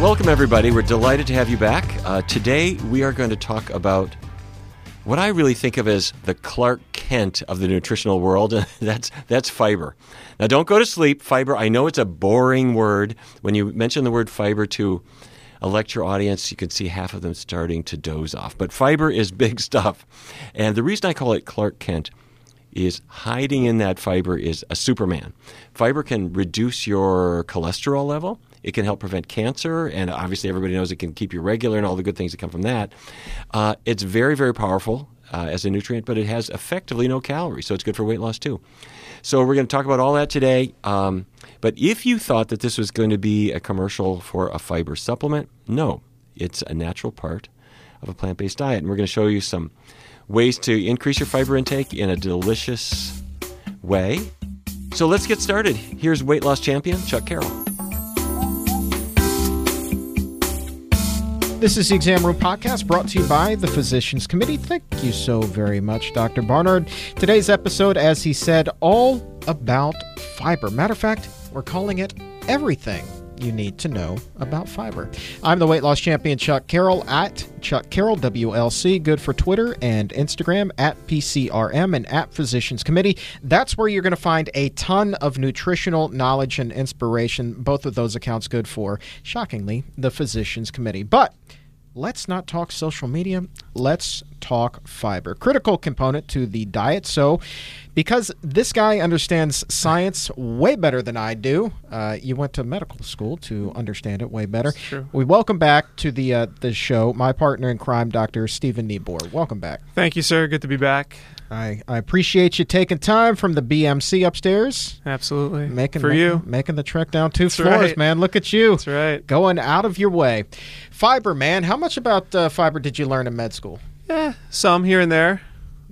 welcome everybody. We're delighted to have you back. Uh, today we are going to talk about what I really think of as the Clark Kent of the nutritional world, that's that's fiber. Now, don't go to sleep. Fiber. I know it's a boring word. When you mention the word fiber to a lecture audience, you can see half of them starting to doze off. But fiber is big stuff, and the reason I call it Clark Kent is hiding in that fiber is a Superman. Fiber can reduce your cholesterol level. It can help prevent cancer, and obviously everybody knows it can keep you regular and all the good things that come from that. Uh, it's very, very powerful uh, as a nutrient, but it has effectively no calories, so it's good for weight loss too. So we're going to talk about all that today. Um, but if you thought that this was going to be a commercial for a fiber supplement, no, it's a natural part of a plant-based diet, and we're going to show you some ways to increase your fiber intake in a delicious way. So let's get started. Here's weight loss champion Chuck Carroll. This is the Exam Room Podcast brought to you by the Physicians Committee. Thank you so very much, Dr. Barnard. Today's episode, as he said, all about fiber. Matter of fact, we're calling it everything you need to know about fiber. I'm the weight loss champion Chuck Carroll at Chuck Carroll WLC, good for Twitter and Instagram at PCRM and at Physicians Committee. That's where you're going to find a ton of nutritional knowledge and inspiration. Both of those accounts good for, shockingly, the Physicians Committee. But let's not talk social media. Let's talk fiber. Critical component to the diet. So, because this guy understands science way better than I do, uh, you went to medical school to understand it way better. true. We welcome back to the uh, the show my partner in crime, Dr. Stephen Neabore. Welcome back. Thank you, sir. Good to be back. I, I appreciate you taking time from the BMC upstairs, Absolutely. making for you. making the trek down two That's floors, right. man. Look at you. That's right. Going out of your way. Fiber, man. How much about uh, fiber did you learn in med school? Yeah, some here and there.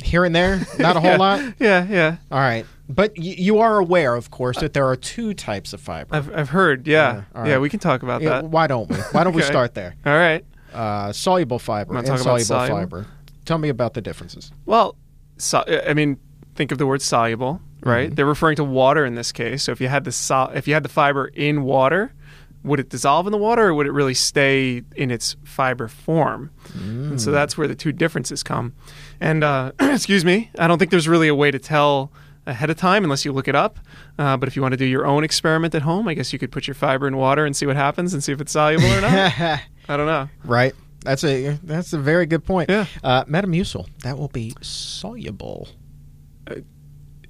Here and there? Not a whole Yeah. lot? Yeah, yeah. All right. But y- you are aware, of course, that there are two types of fiber. I've I've heard. Yeah, yeah. right. We can talk about Yeah, that. why don't we? Why don't we start there? All right. Uh, soluble fiber Wanna and talk about insoluble soluble? fiber. Tell me about the differences. Well, so, I mean, think of the word soluble, right? Mm-hmm. They're referring to water in this case. So if you had the sol- if you had the fiber in water, would it dissolve in the water, or would it really stay in its fiber form? And Mm. so that's where the two differences come. And uh, excuse me, I don't think there's really a way to tell ahead of time unless you look it up. Uh, but if you want to do your own experiment at home, I guess you could put your fiber in water and see what happens and see if it's soluble or not. I don't know. right. That's a that's a very good point. Yeah. Uh, Metamucil that will be soluble.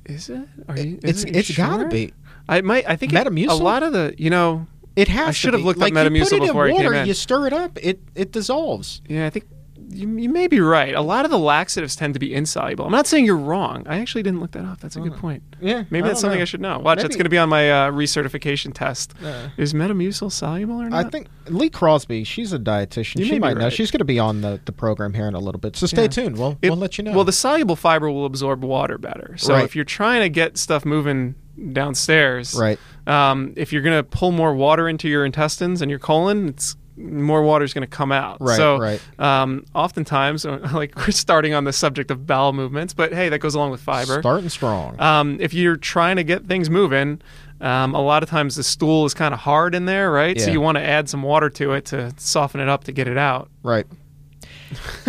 Is it? Are you, It's it it's gotta be. I might. I think it- Metamucil? a lot of the. You know. It has. I to should have be. looked up like you Metamucil put it before I in came water, in. You stir it up. It it dissolves. Yeah, I think you, you may be right. A lot of the laxatives tend to be insoluble. I'm not saying you're wrong. I actually didn't look that up. That's a good point. Yeah. Maybe that's something know. I should know. Watch, that's going to be on my uh, recertification test. Uh, Is Metamucil soluble or not? I think Lee Crosby, she's a dietitian. You she might know. right. She's going to be on the, the program here in a little bit. So stay Yeah. tuned. We'll It- we'll let you know. Well, the soluble fiber will absorb water better. So Right. if you're trying to get stuff moving downstairs, right. um, if you're going to pull more water into your intestines and your colon, it's more water is going to come out. Right, So, right. Um, oftentimes, like we're starting on the subject of bowel movements, but hey, that goes along with fiber. Starting strong. Um, if you're trying to get things moving, um, a lot of times the stool is kind of hard in there, right? So you want to add some water to it to soften it up to get it out. right.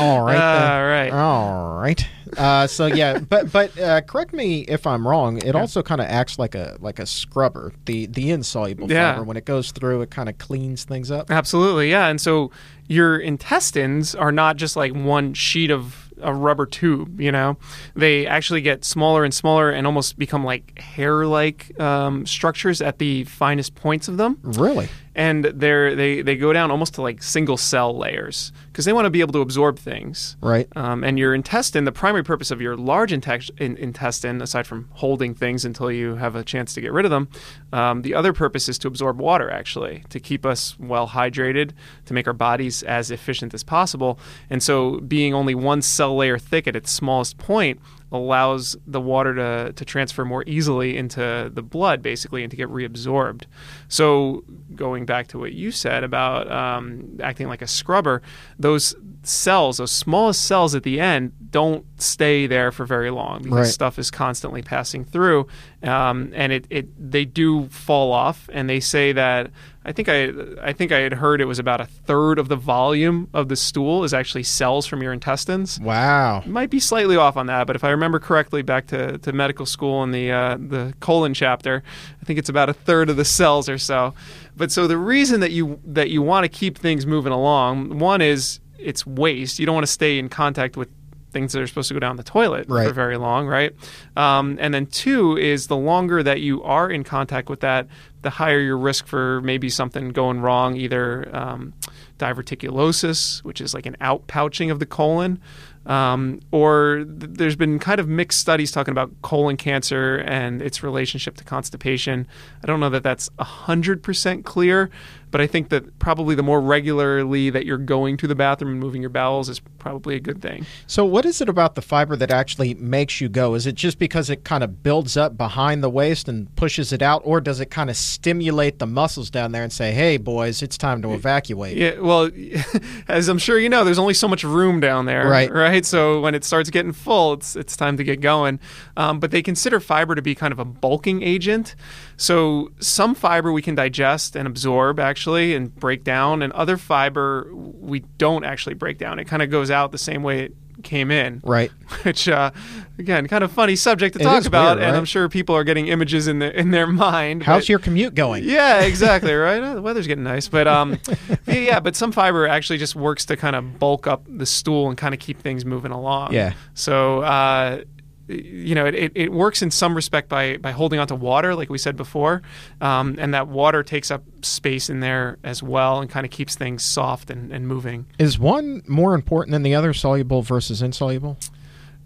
All right. All right. All right. Uh, so yeah, but but uh, correct me if I'm wrong. It Yeah. also kind of acts like a like a scrubber. The the insoluble Yeah. fiber when it goes through, it kind of cleans things up. Absolutely, yeah. And so your intestines are not just like one sheet of a rubber tube, you know? They actually get smaller and smaller and almost become like hair like um, structures at the finest points of them. Really? And they're, they, they go down almost to like single cell layers because they want to be able to absorb things. Right. Um, and your intestine, the primary purpose of your large inte- in- intestine, aside from holding things until you have a chance to get rid of them, um, the other purpose is to absorb water, actually, to keep us well hydrated, to make our bodies as efficient as possible. And so, being only one cell layer thick at its smallest point allows the water to, to transfer more easily into the blood, basically, and to get reabsorbed. So, going back to what you said about um, acting like a scrubber, those cells, those smallest cells at the end, don't stay there for very long because Right. stuff is constantly passing through, um, and it, it they do fall off. And they say that I think I I think I had heard it was about a third of the volume of the stool is actually cells from your intestines. Wow. Might be slightly off on that, but if I remember correctly, back to, to medical school in the uh, the colon chapter, I think it's about a third of the cells or so. But so the reason that you that you want to keep things moving along, one is it's waste. You don't want to stay in contact with things that are supposed to go down the toilet Right. for very long, right? Um, and then two is the longer that you are in contact with that, the higher your risk for maybe something going wrong, either um, diverticulosis, which is like an outpouching of the colon, um, or th- there's been kind of mixed studies talking about colon cancer and its relationship to constipation. I don't know that that's 100% clear, but I think that probably the more regularly that you're going to the bathroom and moving your bowels is probably a good thing. So, what is it about the fiber that actually makes you go? Is it just because it kind of builds up behind the waist and pushes it out, or does it kind of stimulate the muscles down there and say, "Hey, boys, it's time to evacuate"? Yeah, well, as I'm sure you know, there's only so much room down there, Right. Right. So when it starts getting full, it's it's time to get going. Um, but they consider fiber to be kind of a bulking agent. So some fiber we can digest and absorb actually and break down, and other fiber we don't actually break down. It kind of goes out the same way it came in Right. which uh, again kind of funny subject to It talk about weird, and i'm sure people are getting images in, the, in their mind How's but- your commute going? yeah, exactly. Right. Uh, the weather's getting nice, but um, yeah, yeah, but some fiber actually just works to kind of bulk up the stool and kind of keep things moving along. Yeah. So. Uh, you know, it, it, it works in some respect by, by holding onto water, like we said before, um, and that water takes up space in there as well and kind of keeps things soft and, and moving. Is one more important than the other, soluble versus insoluble?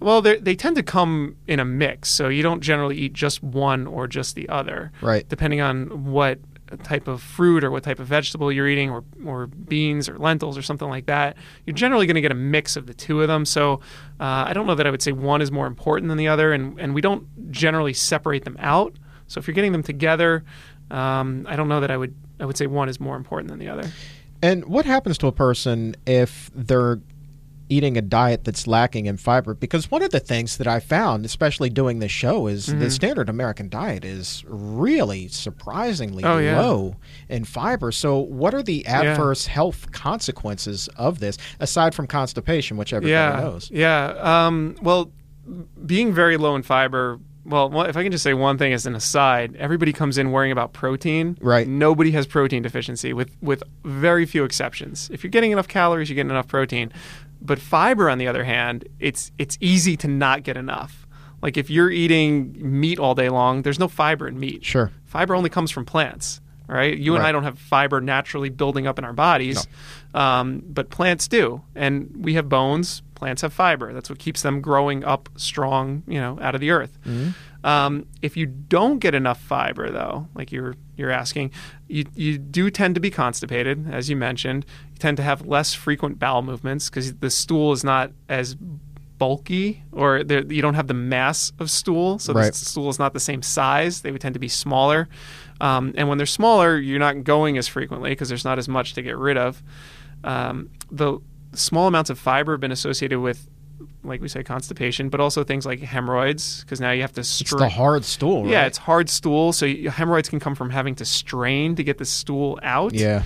Well, they they tend to come in a mix, so you don't generally eat just one or just the other. Right. Depending on what type of fruit or what type of vegetable you're eating, or or beans or lentils or something like that, you're generally going to get a mix of the two of them. So uh, I don't know that I would say one is more important than the other, and and we don't generally separate them out. So if you're getting them together, um, I don't know that I would I would say one is more important than the other. And what happens to a person if they're eating a diet that's lacking in fiber? Because one of the things that I found, especially doing this show, is Mm-hmm. the standard American diet is really surprisingly Oh, yeah. low in fiber. So, what are the adverse health consequences of this, aside from constipation, which everybody yeah, knows? Yeah. Um, well, being very low in fiber. Well, if I can just say one thing as an aside, everybody comes in worrying about protein. Right. Nobody has protein deficiency, with with very few exceptions. If you're getting enough calories, you're getting enough protein. But fiber, on the other hand, it's it's easy to not get enough. Like if you're eating meat all day long, there's no fiber in meat. Sure. Fiber only comes from plants, right? You and Right. I don't have fiber naturally building up in our bodies, um, but plants do, and we have bones. Plants have fiber. That's what keeps them growing up strong, you know, out of the earth. Um, if you don't get enough fiber, though, like you're you're asking, you you do tend to be constipated, as you mentioned. You tend to have less frequent bowel movements because the stool is not as bulky, or you don't have the mass of stool, so Right. the stool is not the same size. They would tend to be smaller, um, and when they're smaller, you're not going as frequently because there's not as much to get rid of. Um, the small amounts of fiber have been associated with, like we say, constipation, but also things like hemorrhoids because now you have to It's strain. the hard stool, right? Yeah, it's hard stool. So you, hemorrhoids can come from having to strain to get the stool out. Yeah.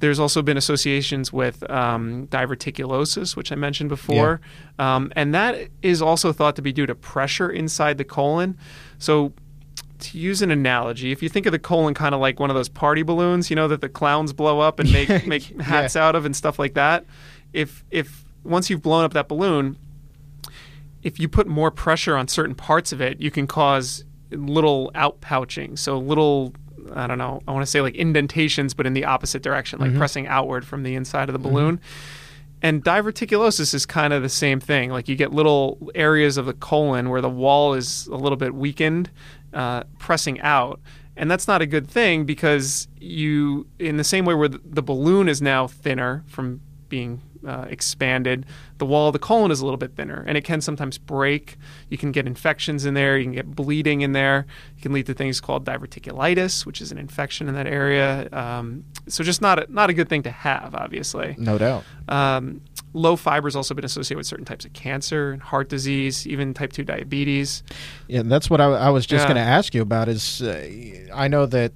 There's also been associations with um, diverticulosis, which I mentioned before. Um, and that is also thought to be due to pressure inside the colon. So, to use an analogy, if you think of the colon kind of like one of those party balloons, you know, that the clowns blow up and make, make hats out of and stuff like that. If, if once you've blown up that balloon, if you put more pressure on certain parts of it, you can cause little outpouching. So little, I don't know, I want to say like indentations, but in the opposite direction, like pressing outward from the inside of the balloon. And diverticulosis is kind of the same thing. Like you get little areas of the colon where the wall is a little bit weakened, uh, pressing out. And that's not a good thing because you, in the same way where the, the balloon is now thinner from being uh, expanded, the wall of the colon is a little bit thinner, and it can sometimes break. You can get infections in there. You can get bleeding in there. It can lead to things called diverticulitis, which is an infection in that area. Um, so just not a, not a good thing to have, obviously. No doubt. Um, low fiber has also been associated with certain types of cancer and heart disease, even type 2 diabetes. Yeah, that's what I, I was just Yeah. going to ask you about. Is uh, I know that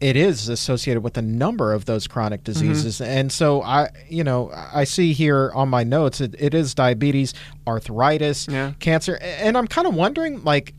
it is associated with a number of those chronic Mm-hmm. diseases, and so I, you know, I see here on my notes it, it is diabetes, arthritis, Yeah. cancer, and I'm kind of wondering, like.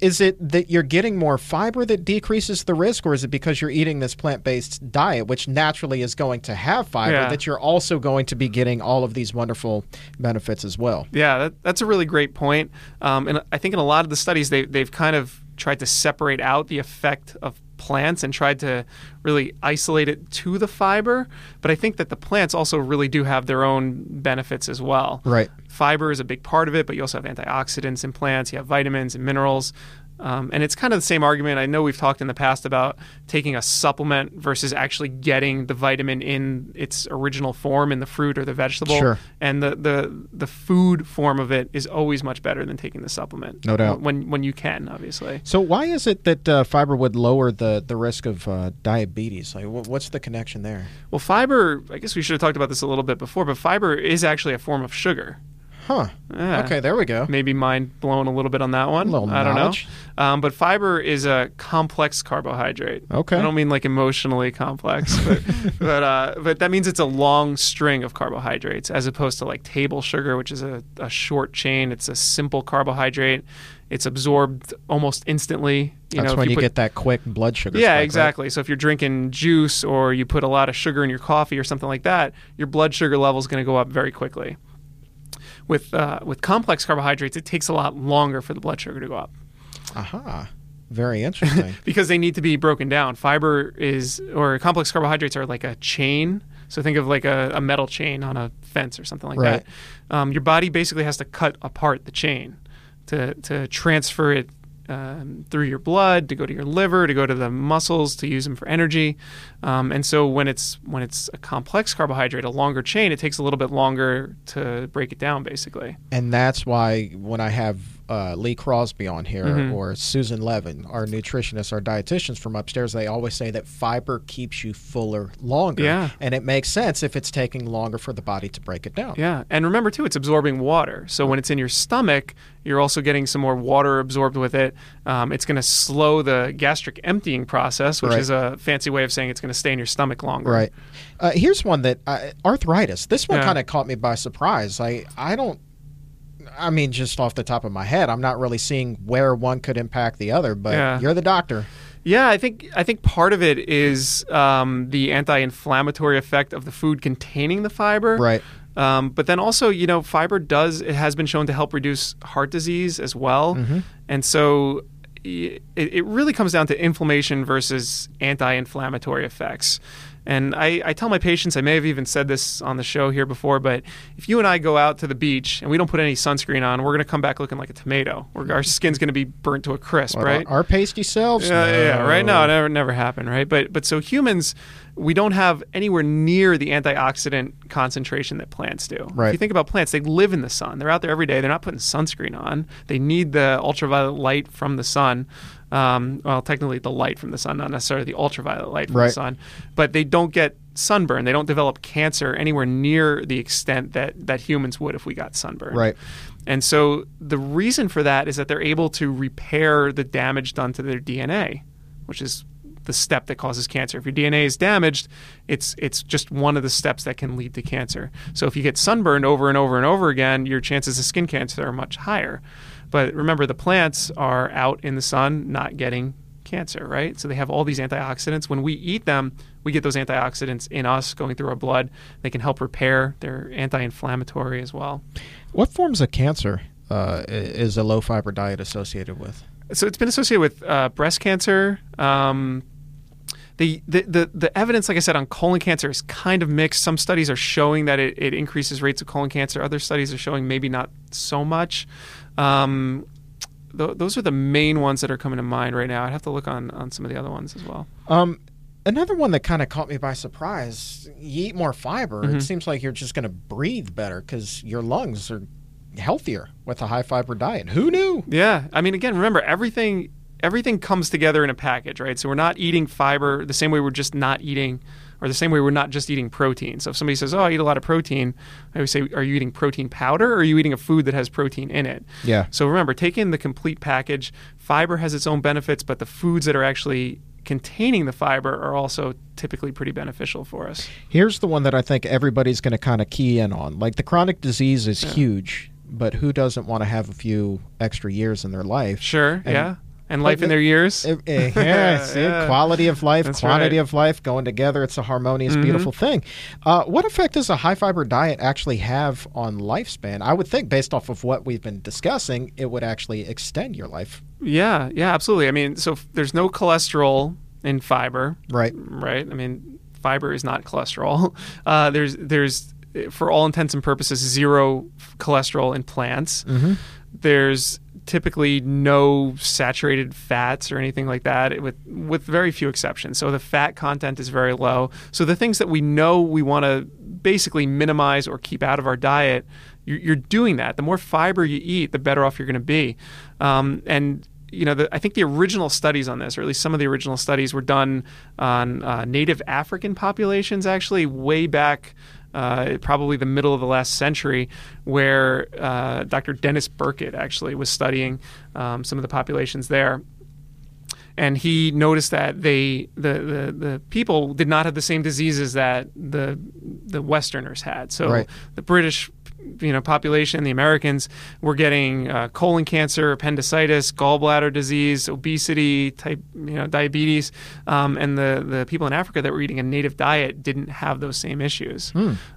Is it that you're getting more fiber that decreases the risk, or is it because you're eating this plant based diet, which naturally is going to have fiber, Yeah. that you're also going to be getting all of these wonderful benefits as well? Yeah, that, that's a really great point. Um, and I think in a lot of the studies, they, they've kind of tried to separate out the effect of plants and tried to really isolate it to the fiber. But I think that the plants also really do have their own benefits as well. Right. Fiber is a big part of it, but you also have antioxidants in plants, you have vitamins and minerals. Um, and it's kind of the same argument. I know we've talked in the past about taking a supplement versus actually getting the vitamin in its original form in the fruit or the vegetable. Sure. And the, the, the food form of it is always much better than taking the supplement. No doubt. When, when you can, obviously. So why is it that uh, fiber would lower the, the risk of uh, diabetes? Like, what's the connection there? Well, fiber, I guess we should have talked about this a little bit before, but fiber is actually a form of sugar. Huh. Yeah. Okay, there we go. maybe mind blown a little bit on that one. Little I don't knowledge. know. Um, but fiber is a complex carbohydrate. Okay. I don't mean like emotionally complex, but but uh, but that means it's a long string of carbohydrates as opposed to like table sugar, which is a, a short chain. It's a simple carbohydrate. It's absorbed almost instantly. You That's know, when you, put- get that quick blood sugar. yeah, spike, right? exactly. So if you're drinking juice or you put a lot of sugar in your coffee or something like that, your blood sugar level is going to go up very quickly. With uh, with complex carbohydrates, it takes a lot longer for the blood sugar to go up Aha. Very interesting. because they need to be broken down. Fiber is or complex carbohydrates are like a chain. So think of like a, a metal chain on a fence or something like Right. that. Um, your body basically has to cut apart the chain to to transfer it um, through your blood to go to your liver to go to the muscles to use them for energy. Um, and so when it's when it's a complex carbohydrate, a longer chain, it takes a little bit longer to break it down, basically. and that's why when I have uh, Lee Crosby on here Mhm. or Susan Levin, our nutritionists, our dietitians from upstairs, they always say that fiber keeps you fuller longer. Yeah. And it makes sense if it's taking longer for the body to break it down. Yeah, and remember too, it's absorbing water. So when it's in your stomach, you're also getting some more water absorbed with it. Um, it's going to slow the gastric emptying process, which Right. is a fancy way of saying it's going to stay in your stomach longer. Right. Uh, here's one that uh, arthritis. This one Yeah. kind of caught me by surprise. I I don't. I mean, just off the top of my head, I'm not really seeing where one could impact the other. But Yeah. you're the doctor. Yeah, I think I think part of it is um, the anti-inflammatory effect of the food containing the fiber. Right. Um, but then also, you know, fiber does it has been shown to help reduce heart disease as well, and so it, it really comes down to inflammation versus anti-inflammatory effects. And I, I tell my patients, I may have even said this on the show here before, but if you and I go out to the beach and we don't put any sunscreen on, we're going to come back looking like a tomato. Or our skin's going to be burnt to a crisp, What, right? Our pasty selves. Yeah, yeah, yeah, right. No, No. it never, never happened, right? But but so humans, we don't have anywhere near the antioxidant concentration that plants do. Right. If you think about plants, they live in the sun. They're out there every day. They're not putting sunscreen on. They need the ultraviolet light from the sun. Um, well, technically, the light from the sun, not necessarily the ultraviolet light from Right. the sun. But they don't get sunburn. They don't develop cancer anywhere near the extent that that humans would if we got sunburn. Right. And so the reason for that is that they're able to repair the damage done to their DNA, which is the step that causes cancer. If your DNA is damaged, it's it's just one of the steps that can lead to cancer. So if you get sunburned over and over and over again, your chances of skin cancer are much higher. But remember the plants are out in the sun not getting cancer, right? So they have all these antioxidants. When we eat them, we get those antioxidants in us going through our blood. They can help repair. They're anti-inflammatory as well. What forms of cancer uh, is a low fiber diet associated with? so it's been associated with uh, breast cancer. Um, the, the, the, the evidence, like I said, on colon cancer is kind of mixed. Some studies are showing that it, it increases rates of colon cancer. Other studies are showing maybe not so much. Um, th- those are the main ones that are coming to mind right now. I'd have to look on, on some of the other ones as well. Um, another one that kind of caught me by surprise. You eat more fiber. Mm-hmm. It seems like you're just going to breathe better because your lungs are healthier with a high fiber diet. Who knew? Yeah, I mean, again, remember everything. Everything comes together in a package, right? So we're not eating fiber the same way we're just not eating or the same way we're not just eating protein. So if somebody says, "Oh, I eat a lot of protein," I would say, "Are you eating protein powder or are you eating a food that has protein in it?" Yeah. So remember, take in the complete package. Fiber has its own benefits, but the foods that are actually containing the fiber are also typically pretty beneficial for us. Here's the one that I think everybody's going to kind of key in on. Like the chronic disease is huge, but who doesn't want to have a few extra years in their life? Sure, And- yeah. And life in their years. Eh, eh, yeah, see, Yeah. quality of life, That's quantity right. of life going together. It's a harmonious, Mhm. beautiful thing. Uh, what effect does a high fiber diet actually have on lifespan? I would think, based off of what we've been discussing, it would actually extend your life. Yeah, yeah, absolutely. I mean, so f- there's no cholesterol in fiber, Right. right? I mean, fiber is not cholesterol. Uh, there's there's for all intents and purposes zero cholesterol in plants. Mm-hmm. There's typically no saturated fats or anything like that, with with very few exceptions. So the fat content is very low. So the things that we know we want to basically minimize or keep out of our diet, you're, doing that. The more fiber you eat, the better off you're going to be. Um, and you know, the, I think the original studies on this, or at least some of the original studies, were done on uh, native African populations, actually, way back. Uh, probably the middle of the last century, where uh, Dr. Dennis Burkitt actually was studying um, some of the populations there, and he noticed that they the, the the people did not have the same diseases that the the Westerners had. So Right. the British you know population, the Americans were getting uh, colon cancer, appendicitis, gallbladder disease, obesity, type you know diabetes, um, and the the people in Africa that were eating a native diet didn't have those same issues.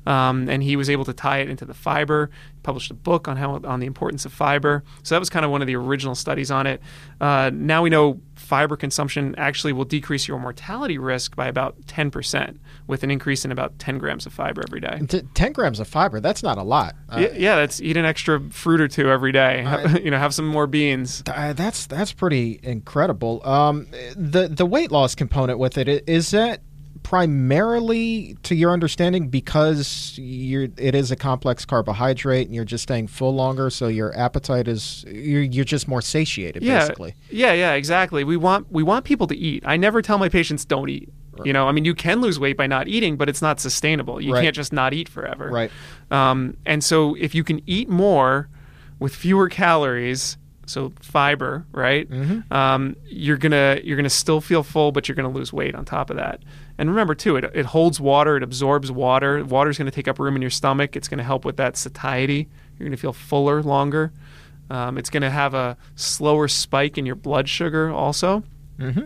Um, and he was able to tie it into the fiber. Published a book on how on the importance of fiber. So that was kind of one of the original studies on it. Uh, now we know fiber consumption actually will decrease your mortality risk by about 10% with an increase in about 10 grams of fiber every day. T- 10 grams of fiber, that's not a lot. Uh, yeah, yeah, that's eat an extra fruit or two every day. You know, have some more beans. Uh, that's that's pretty incredible. Um, the the weight loss component with it is that primarily, to your understanding, because you're it is a complex carbohydrate and you're just staying full longer, so your appetite is you're, you're just more satiated, Yeah, basically. yeah, yeah, exactly. We want we want people to eat. I never tell my patients don't eat. You know, I mean, you can lose weight by not eating, but it's not sustainable. You Right. can't just not eat forever. Right. Um, and so, if you can eat more with fewer calories, so fiber, right? Mm-hmm. Um, you're gonna you're gonna still feel full, but you're gonna lose weight on top of that. And remember too, it, it holds water, it absorbs water. Water's gonna take up room in your stomach. It's gonna help with that satiety. You're gonna feel fuller longer. Um, it's gonna have a slower spike in your blood sugar also Mm-hmm.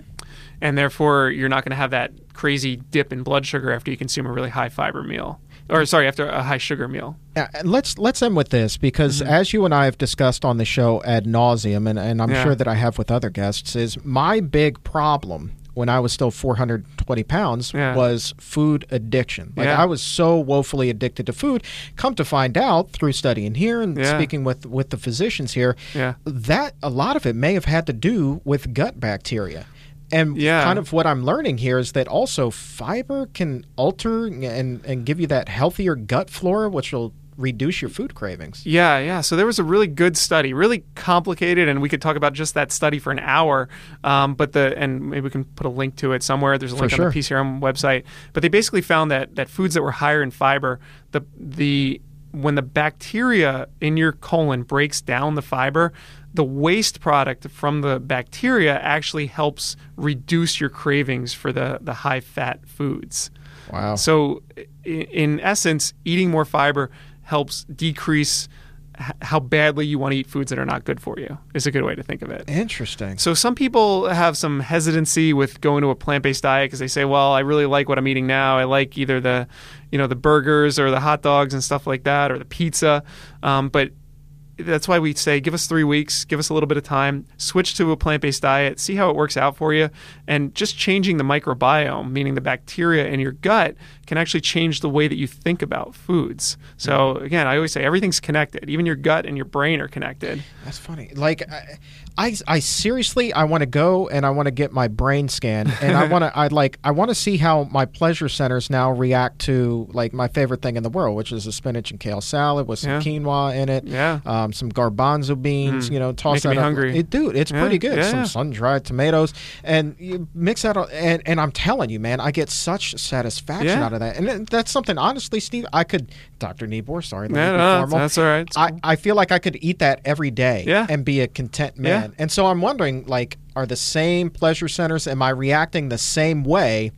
And therefore you're not going to have that crazy dip in blood sugar after you consume a really high fiber meal or sorry after a high sugar meal and let's let's end with this because mm-hmm. as you and I have discussed on the show ad nauseum, and, and I'm Yeah. sure that I have with other guests, is my big problem when I was still 420 pounds Yeah. was food addiction. Like Yeah. I was so woefully addicted to food. Come to find out through studying here and Yeah. speaking with with the physicians here, Yeah. that a lot of it may have had to do with gut bacteria. And Yeah. kind of what I'm learning here is that also fiber can alter and, and give you that healthier gut flora, which will reduce your food cravings. yeah yeah so there was a really good study really complicated and we could talk about just that study for an hour um, but the and maybe we can put a link to it somewhere there's a link sure. on the pcrm website but they basically found that that foods that were higher in fiber the the when the bacteria in your colon breaks down the fiber the waste product from the bacteria actually helps reduce your cravings for the the high fat foods Wow. so, i- in essence, eating more fiber helps decrease how badly you want to eat foods that are not good for you. Is a good way to think of it. Interesting. So some people have some hesitancy with going to a plant-based diet because they say, "Well, I really like what I'm eating now. I like either the, you know, the burgers or the hot dogs and stuff like that, or the pizza." Um, but that's why we say give us three weeks, give us a little bit of time, switch to a plant based diet, see how it works out for you. And just changing the microbiome, meaning the bacteria in your gut, can actually change the way that you think about foods. So again, I always say everything's connected. Even your gut and your brain are connected. That's funny. Like, I, I, I seriously, I want to go and I want to get my brain scanned, and I want to, I like, I want to see how my pleasure centers now react to like my favorite thing in the world, which is a spinach and kale salad with some Yeah. quinoa in it, Yeah. um, some garbanzo beans. Mm. You know, toss Making that me up. hungry. It, dude, it's Yeah, pretty good. yeah, some sun dried tomatoes, and you mix that, all- and and I'm telling you, man, I get such satisfaction Yeah. out of that, and that's something. Honestly, Steve, I could, Doctor Neabore, sorry, let me Yeah, be no, formal. that's all right. It's I. I feel like I could eat that every day Yeah. and be a content man. And so I'm wondering, like, are the same pleasure centers, am I reacting the same way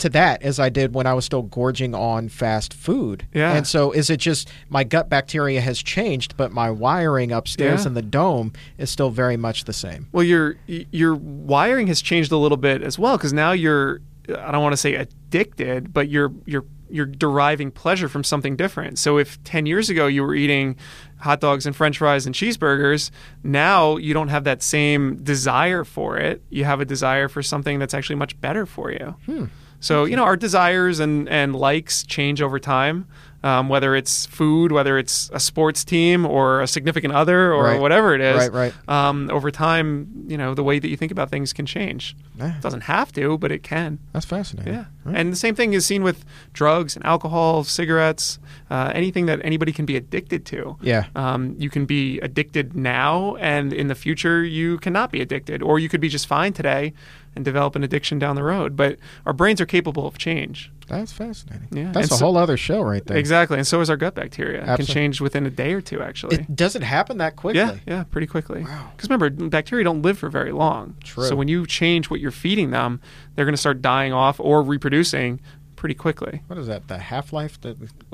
to that as I did when I was still gorging on fast food? Yeah. And so is it just my gut bacteria has changed, but my wiring upstairs Yeah. in the dome is still very much the same? Well, your your wiring has changed a little bit as well because now you're I don't want to say addicted, but you're you're you're deriving pleasure from something different. So if 10 years ago you were eating hot dogs and french fries and cheeseburgers, now you don't have that same desire for it. You have a desire for something that's actually much better for you. Hmm. So, you know, our desires and, and likes change over time, um, whether it's food, whether it's a sports team or a significant other or Right. whatever it is. Right, right. Um, over time, you know, the way that you think about things can change. Yeah. It doesn't have to, but it can. That's fascinating. Yeah. And the same thing is seen with drugs and alcohol, cigarettes, uh, anything that anybody can be addicted to. Yeah. Um, you can be addicted now, and in the future, you cannot be addicted. Or you could be just fine today and develop an addiction down the road. But our brains are capable of change. That's fascinating. Yeah. That's And a so- whole other show right there. Exactly. And so is our gut bacteria. It can change within a day or two, actually. It does it happen that quickly? Yeah, yeah, pretty quickly. Wow. Because remember, bacteria don't live for very long. True. So when you change what you're feeding them, they're going to start dying off or reproducing pretty quickly. What is that? The half life?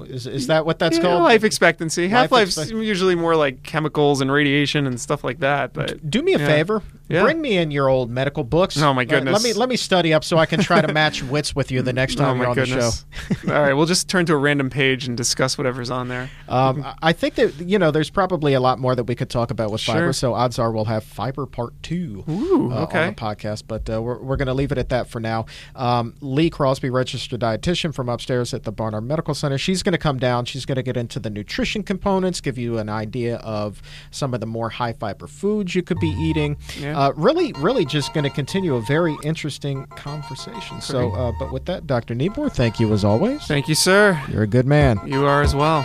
Is, is that what that's Yeah, called? life expectancy. Half life's expect- usually more like chemicals and radiation and stuff like that. But Do me a yeah. favor. Yeah. Bring me in your old medical books. Oh, my goodness. Let me let me study up so I can try to match wits with you the next time oh you're on goodness! the show. All right, we'll just turn to a random page and discuss whatever's on there. Um, I- think that you know there's probably a lot more that we could talk about with fiber. Sure. So odds are we'll have fiber part two Ooh, uh, okay. on the podcast. But uh, we're we're going to leave it at that for now. Um, Lee Crosby, registered dietitian from upstairs at the Barnard Medical Center. She's going to come down. She's going to get into the nutrition components, give you an idea of some of the more high fiber foods you could be eating. Yeah. Uh, really, really, just going to continue a very interesting conversation. So, uh, but with that, Dr. Neabore, thank you as always. Thank you, sir. You're a good man. You are as well.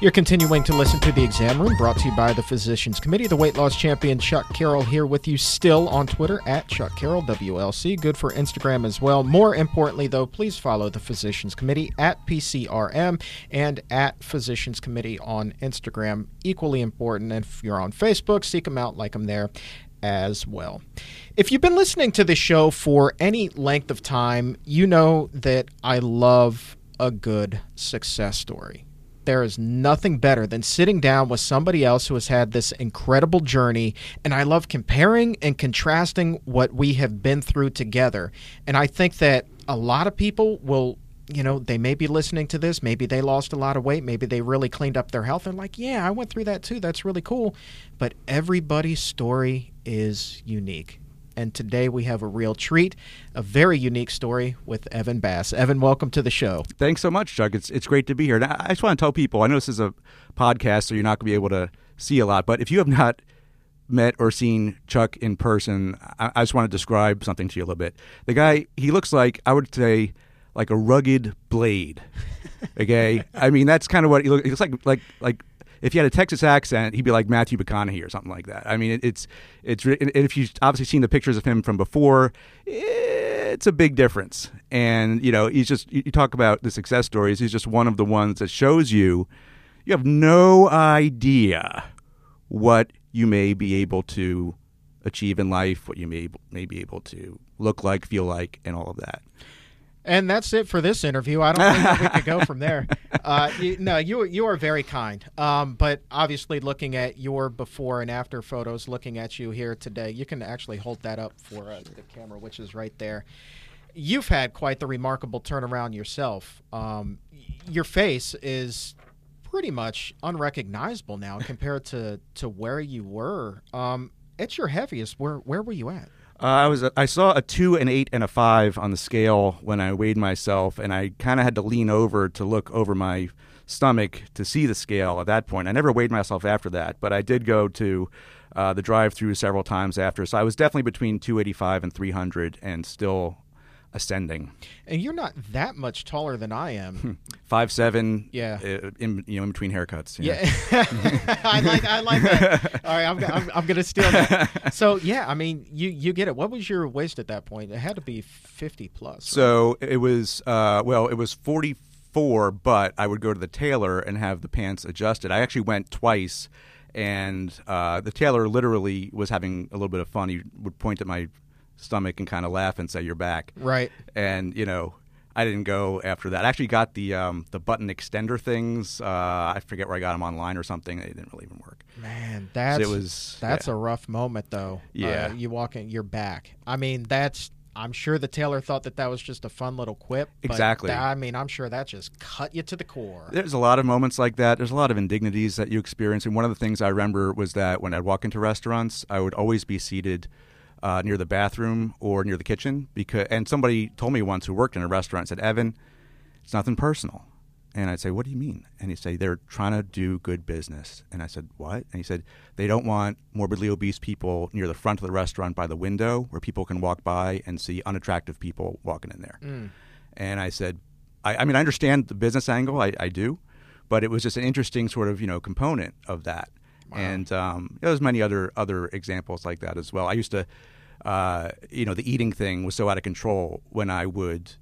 You're continuing to listen to The Exam Room, brought to you by the Physicians Committee. The weight loss champion Chuck Carroll here with you still on Twitter at Chuck Carroll, WLC. Good for Instagram as well. More importantly, though, please follow the Physicians Committee at PCRM and at Physicians Committee on Instagram. Equally important. If you're on Facebook, seek them out, like them there as well. If you've been listening to the show for any length of time, you know that I love a good success story. There is nothing better than sitting down with somebody else who has had this incredible journey. And I love comparing and contrasting what we have been through together. And I think that a lot of people will, you know, they may be listening to this. Maybe they lost a lot of weight. Maybe they really cleaned up their health. They're like, yeah, I went through that too. That's really cool. But everybody's story is unique. And today we have a real treat, a very unique story with Evan Bass. Evan, welcome to the show. Thanks so much, Chuck. It's it's great to be here. And I I just want to tell people. I know this is a podcast, so you're not going to be able to see a lot. But if you have not met or seen Chuck in person, I, I just want to describe something to you a little bit. The guy, he looks like I would say like a rugged blade. Okay, I mean that's kind of what he looks. He looks like like like. If he had a Texas accent, he'd be like Matthew McConaughey or something like that. I mean, it, it's it's and if you've obviously seen the pictures of him from before, it's a big difference. And you know, he's just you talk about the success stories. He's just one of the ones that shows you you have no idea what you may be able to achieve in life, what you may may be able to look like, feel like, and all of that. And that's it for this interview. I don't think we could go from there. Uh, you, no, you you are very kind. Um, but obviously, looking at your before and after photos, looking at you here today, you can actually hold that up for uh, the camera, which is right there. You've had quite the remarkable turnaround yourself. Um, your face is pretty much unrecognizable now compared to to where you were. Um, at your heaviest, where where were you at? Uh, I was I saw a two, an eight, and a five on the scale when I weighed myself, and I kind of had to lean over to look over my stomach to see the scale at that point. I never weighed myself after that, but I did go to uh, the drive-through several times after, so I was definitely between 285 and 300, and still ascending. And you're not that much taller than I am. Five seven, Yeah. uh, in you know in between haircuts. Yeah, I like I like that. All right, I'm, I'm, I'm gonna steal that. So yeah, I mean, you you get it. What was your waist at that point? It had to be 50 plus. right? So it was uh, well, it was forty four, but I would go to the tailor and have the pants adjusted. I actually went twice, and uh, the tailor literally was having a little bit of fun. He would point at my stomach and kind of laugh and say, "You're back." right. And you know. I didn't go after that. I actually got the um, the button extender things. Uh, I forget where I got them online or something. They didn't really even work. Man, that's it was- that's yeah. a rough moment though. Yeah. Uh, you walk in, you're back. I mean, that's. I'm sure the tailor thought that that was just a fun little quip. but Exactly. that- I mean, I'm sure that just cut you to the core. There's a lot of moments like that. There's a lot of indignities that you experience. And one of the things I remember was that when I'd walk into restaurants, I would always be seated uh, near the bathroom or near the kitchen. because. And somebody told me once who worked in a restaurant said, Evan, it's nothing personal. And I'd say, What do you mean? And he'd say, They're trying to do good business. And I said, What? And he said, They don't want morbidly obese people near the front of the restaurant by the window where people can walk by and see unattractive people walking in there. And I said, I, I mean, I understand the business angle, I, I do, but it was just an interesting sort of you know component of that. And um, there's many other other examples like that as well. I used to, uh, you know, the eating thing was so out of control when I would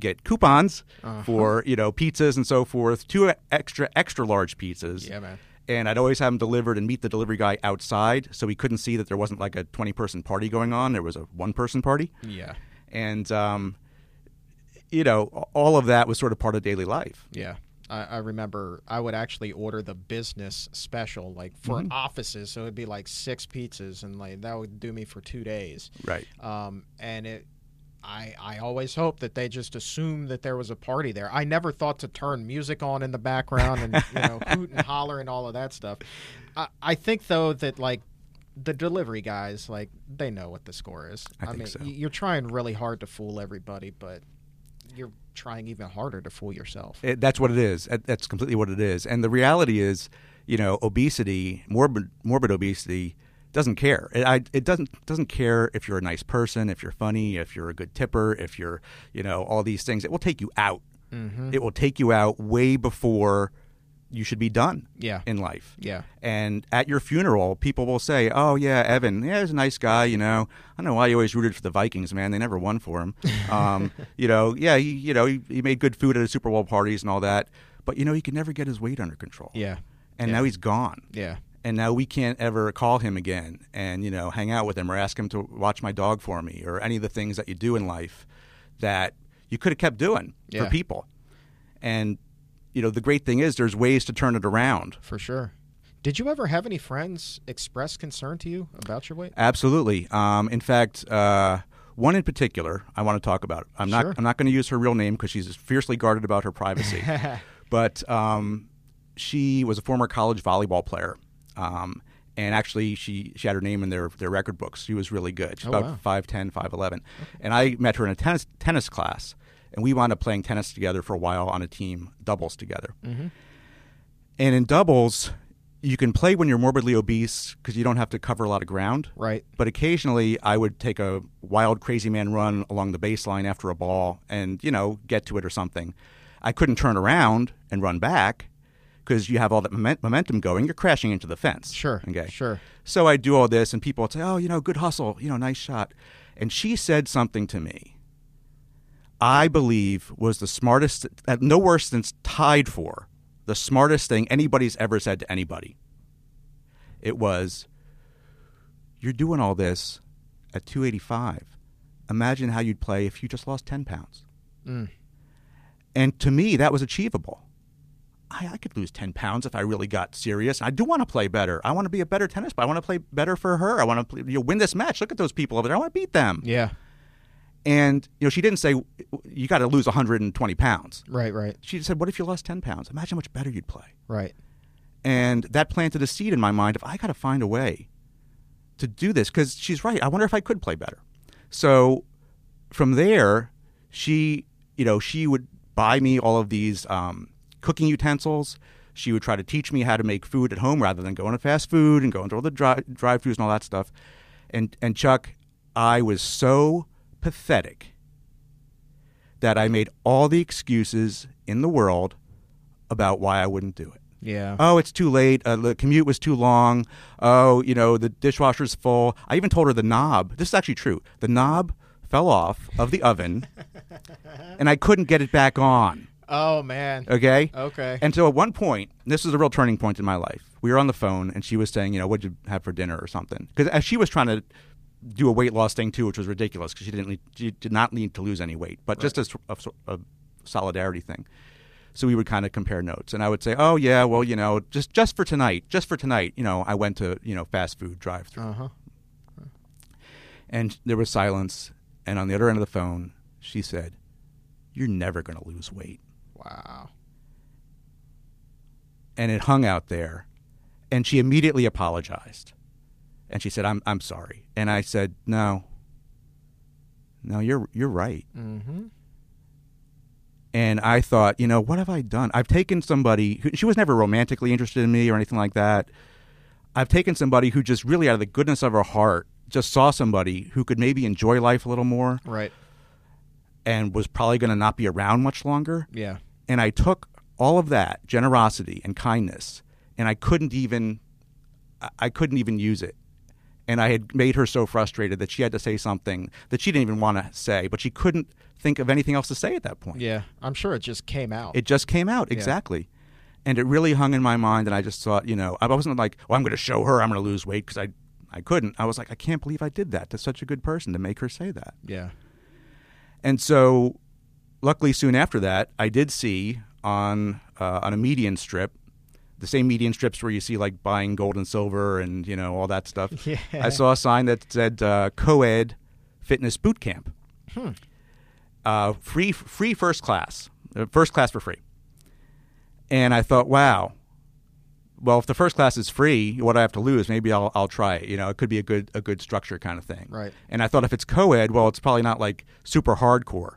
get coupons for you know pizzas and so forth, two extra extra large pizzas. Yeah, man. And I'd always have them delivered and meet the delivery guy outside, so he couldn't see that there wasn't like a 20 person party going on. There was a one person party Yeah. and um, you know all of that was sort of part of daily life Yeah. I, I remember I would actually order the business special, like for Mm-hmm. offices. So it'd be like six pizzas, and like that would do me for two days. right Um, and it, I, I always hoped that they just assumed that there was a party there. I never thought to turn music on in the background and you know hoot and holler and all of that stuff. I, I think though that like the delivery guys, like they know what the score is. I think mean, so. y- you're trying really hard to fool everybody, but you're trying even harder to fool yourself. It, that's what it is. That's completely what it is. And the reality is you know obesity morbid morbid obesity doesn't care. It, I, it doesn't doesn't care if you're a nice person if you're funny if you're a good tipper if you're you know all these things. It will take you out. Mm-hmm. it will take you out way before you should be done Yeah. in life Yeah. And at your funeral, people will say, "Oh yeah, Evan, yeah, he's a nice guy. You know, I don't know why you always rooted for the Vikings, man. They never won for him. Um, you know, yeah, he, you know, he, he made good food at his Super Bowl parties and all that, but you know, he could never get his weight under control. Yeah. and Yeah. now he's gone. Yeah. And now we can't ever call him again and you know hang out with him or ask him to watch my dog for me or any of the things that you do in life that you could have kept doing Yeah. for people. And you know, the great thing is there's ways to turn it around. For sure. Did you ever have any friends express concern to you about your weight? Absolutely. Um, in fact, uh, one in particular I want to talk about. I'm Sure. not. I'm not going to use her real name because she's fiercely guarded about her privacy. but um, she was a former college volleyball player, um, and actually she she had her name in their their record books. She was really good. She's Oh, about wow. 5'10", 5'11". and I met her in a tennis tennis class, and we wound up playing tennis together for a while on a team, doubles together. Mm-hmm. And in doubles, you can play when you're morbidly obese because you don't have to cover a lot of ground. Right. But occasionally, I would take a wild, crazy man run along the baseline after a ball and, you know, get to it or something. I couldn't turn around and run back because you have all that moment- momentum going. You're crashing into the fence. Sure. Okay. Sure. So I do all this, and people would say, "Oh, you know, good hustle. You know, nice shot." And she said something to me. I believe was the smartest, no worse than tied for the smartest thing anybody's ever said to anybody. It was, "You're doing all this at 285. Imagine how you'd play if you just lost 10 pounds." Mm. And to me, that was achievable. I, I could lose 10 pounds if I really got serious. I do want to play better. I want to be a better tennis player. I want to play better for her. I want to play, you know, win this match. Look at those people over there. I want to beat them. Yeah. And you know, she didn't say you got to lose 120 pounds. Right. Right. She said, "What if you lost 10 pounds? Imagine how much better you'd play." Right. And that planted a seed in my mind of I got to find a way to do this because she's right. I wonder if I could play better. So from there, she, you know, she would buy me all of these um, cooking utensils. She would try to teach me how to make food at home rather than going to fast food and going to all the dri- drive-throughs and all that stuff. And and Chuck, I was so pathetic that I made all the excuses in the world about why I wouldn't do it. Yeah. Oh, it's too late. Uh, the commute was too long. Oh, you know, the dishwasher's full. I even told her the knob. This is actually true. The knob fell off of the oven, and I couldn't get it back on. Oh man. Okay. Okay. And so at one point, this was a real turning point in my life. We were on the phone, and she was saying, you know, what'd you have for dinner or something? Because as she was trying to do a weight loss thing too, which was ridiculous because she didn't need, she did not need to lose any weight, but just as a, a solidarity thing. So we would kind of compare notes, and I would say, "Oh yeah, well you know, just just for tonight, just for tonight, you know, I went to you know fast food drive through." Uh-huh. And there was silence, and on the other end of the phone, she said, "You're never going to lose weight." Wow. And it hung out there, and she immediately apologized, and she said, "I'm I'm sorry," and I said, "No, no, you're you're right." Mm-hmm. and I thought, you know, what have I done? I've taken somebody who she was never romantically interested in me or anything like that. I've taken somebody who just really out of the goodness of her heart just saw somebody who could maybe enjoy life a little more Right. and was probably going to not be around much longer. Yeah. And I took all of that generosity and kindness and I couldn't even I- I couldn't even use it. And I had made her so frustrated that she had to say something that she didn't even want to say, but she couldn't think of anything else to say at that point. Yeah. I'm sure it just came out. It just came out Yeah. exactly, and it really hung in my mind. And I just thought, you know, I wasn't like, "Oh, I'm going to show her I'm going to lose weight" because I, I couldn't. I was like, I can't believe I did that to such a good person to make her say that. yeah. And so, luckily, soon after that, I did see on uh, on a median strip, the same median strips where you see like buying gold and silver and you know all that stuff. Yeah. I saw a sign that said uh, co-ed fitness boot camp. Hmm. Uh, free free first class, uh, first class for free. And I thought, wow. Well, if the first class is free, what I have to lose, maybe I'll I'll try it. You know, it could be a good a good structure kind of thing. Right. And I thought if it's co-ed, well, it's probably not like super hardcore.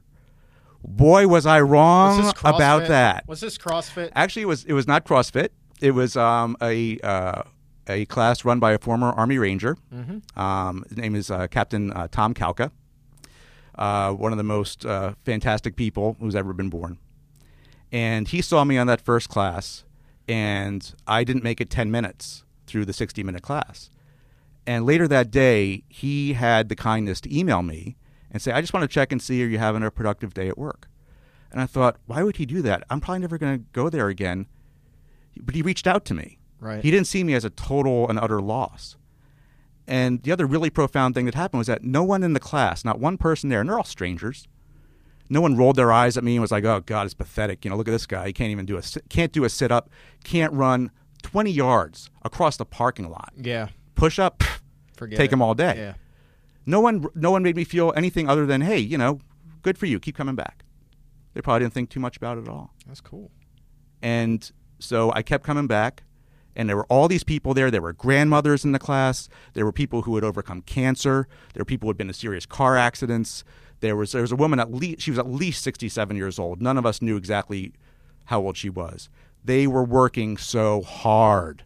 Boy, was I wrong Was about that. Was this CrossFit? Actually, it was it was not CrossFit. It was um, a uh, a class run by a former Army Ranger. Mm-hmm. Um, his name is uh, Captain uh, Tom Kalka. Uh, one of the most uh, fantastic people who's ever been born. And he saw me on that first class, and I didn't make it 10 minutes through the 60 minute class. And later that day, he had the kindness to email me and say, I just want to check and see are you having a productive day at work? And I thought, why would he do that? I'm probably never going to go there again. But he reached out to me. Right. He didn't see me as a total and utter loss. And the other really profound thing that happened was that no one in the class, not one person there, and they're all strangers, no one rolled their eyes at me and was like, "Oh God, it's pathetic." You know, look at this guy. He can't even do a can't do a sit up, can't run 20 yards across the parking lot. yeah. Push up, pff, Forget take it. him all day. Yeah. No one, no one made me feel anything other than, "Hey, you know, good for you. Keep coming back." They probably didn't think too much about it at all. That's cool. And so I kept coming back, and there were all these people there. There were grandmothers in the class. There were people who had overcome cancer. There were people who had been in serious car accidents. There was there was a woman at least she was at least sixty seven years old. None of us knew exactly how old she was. They were working so hard,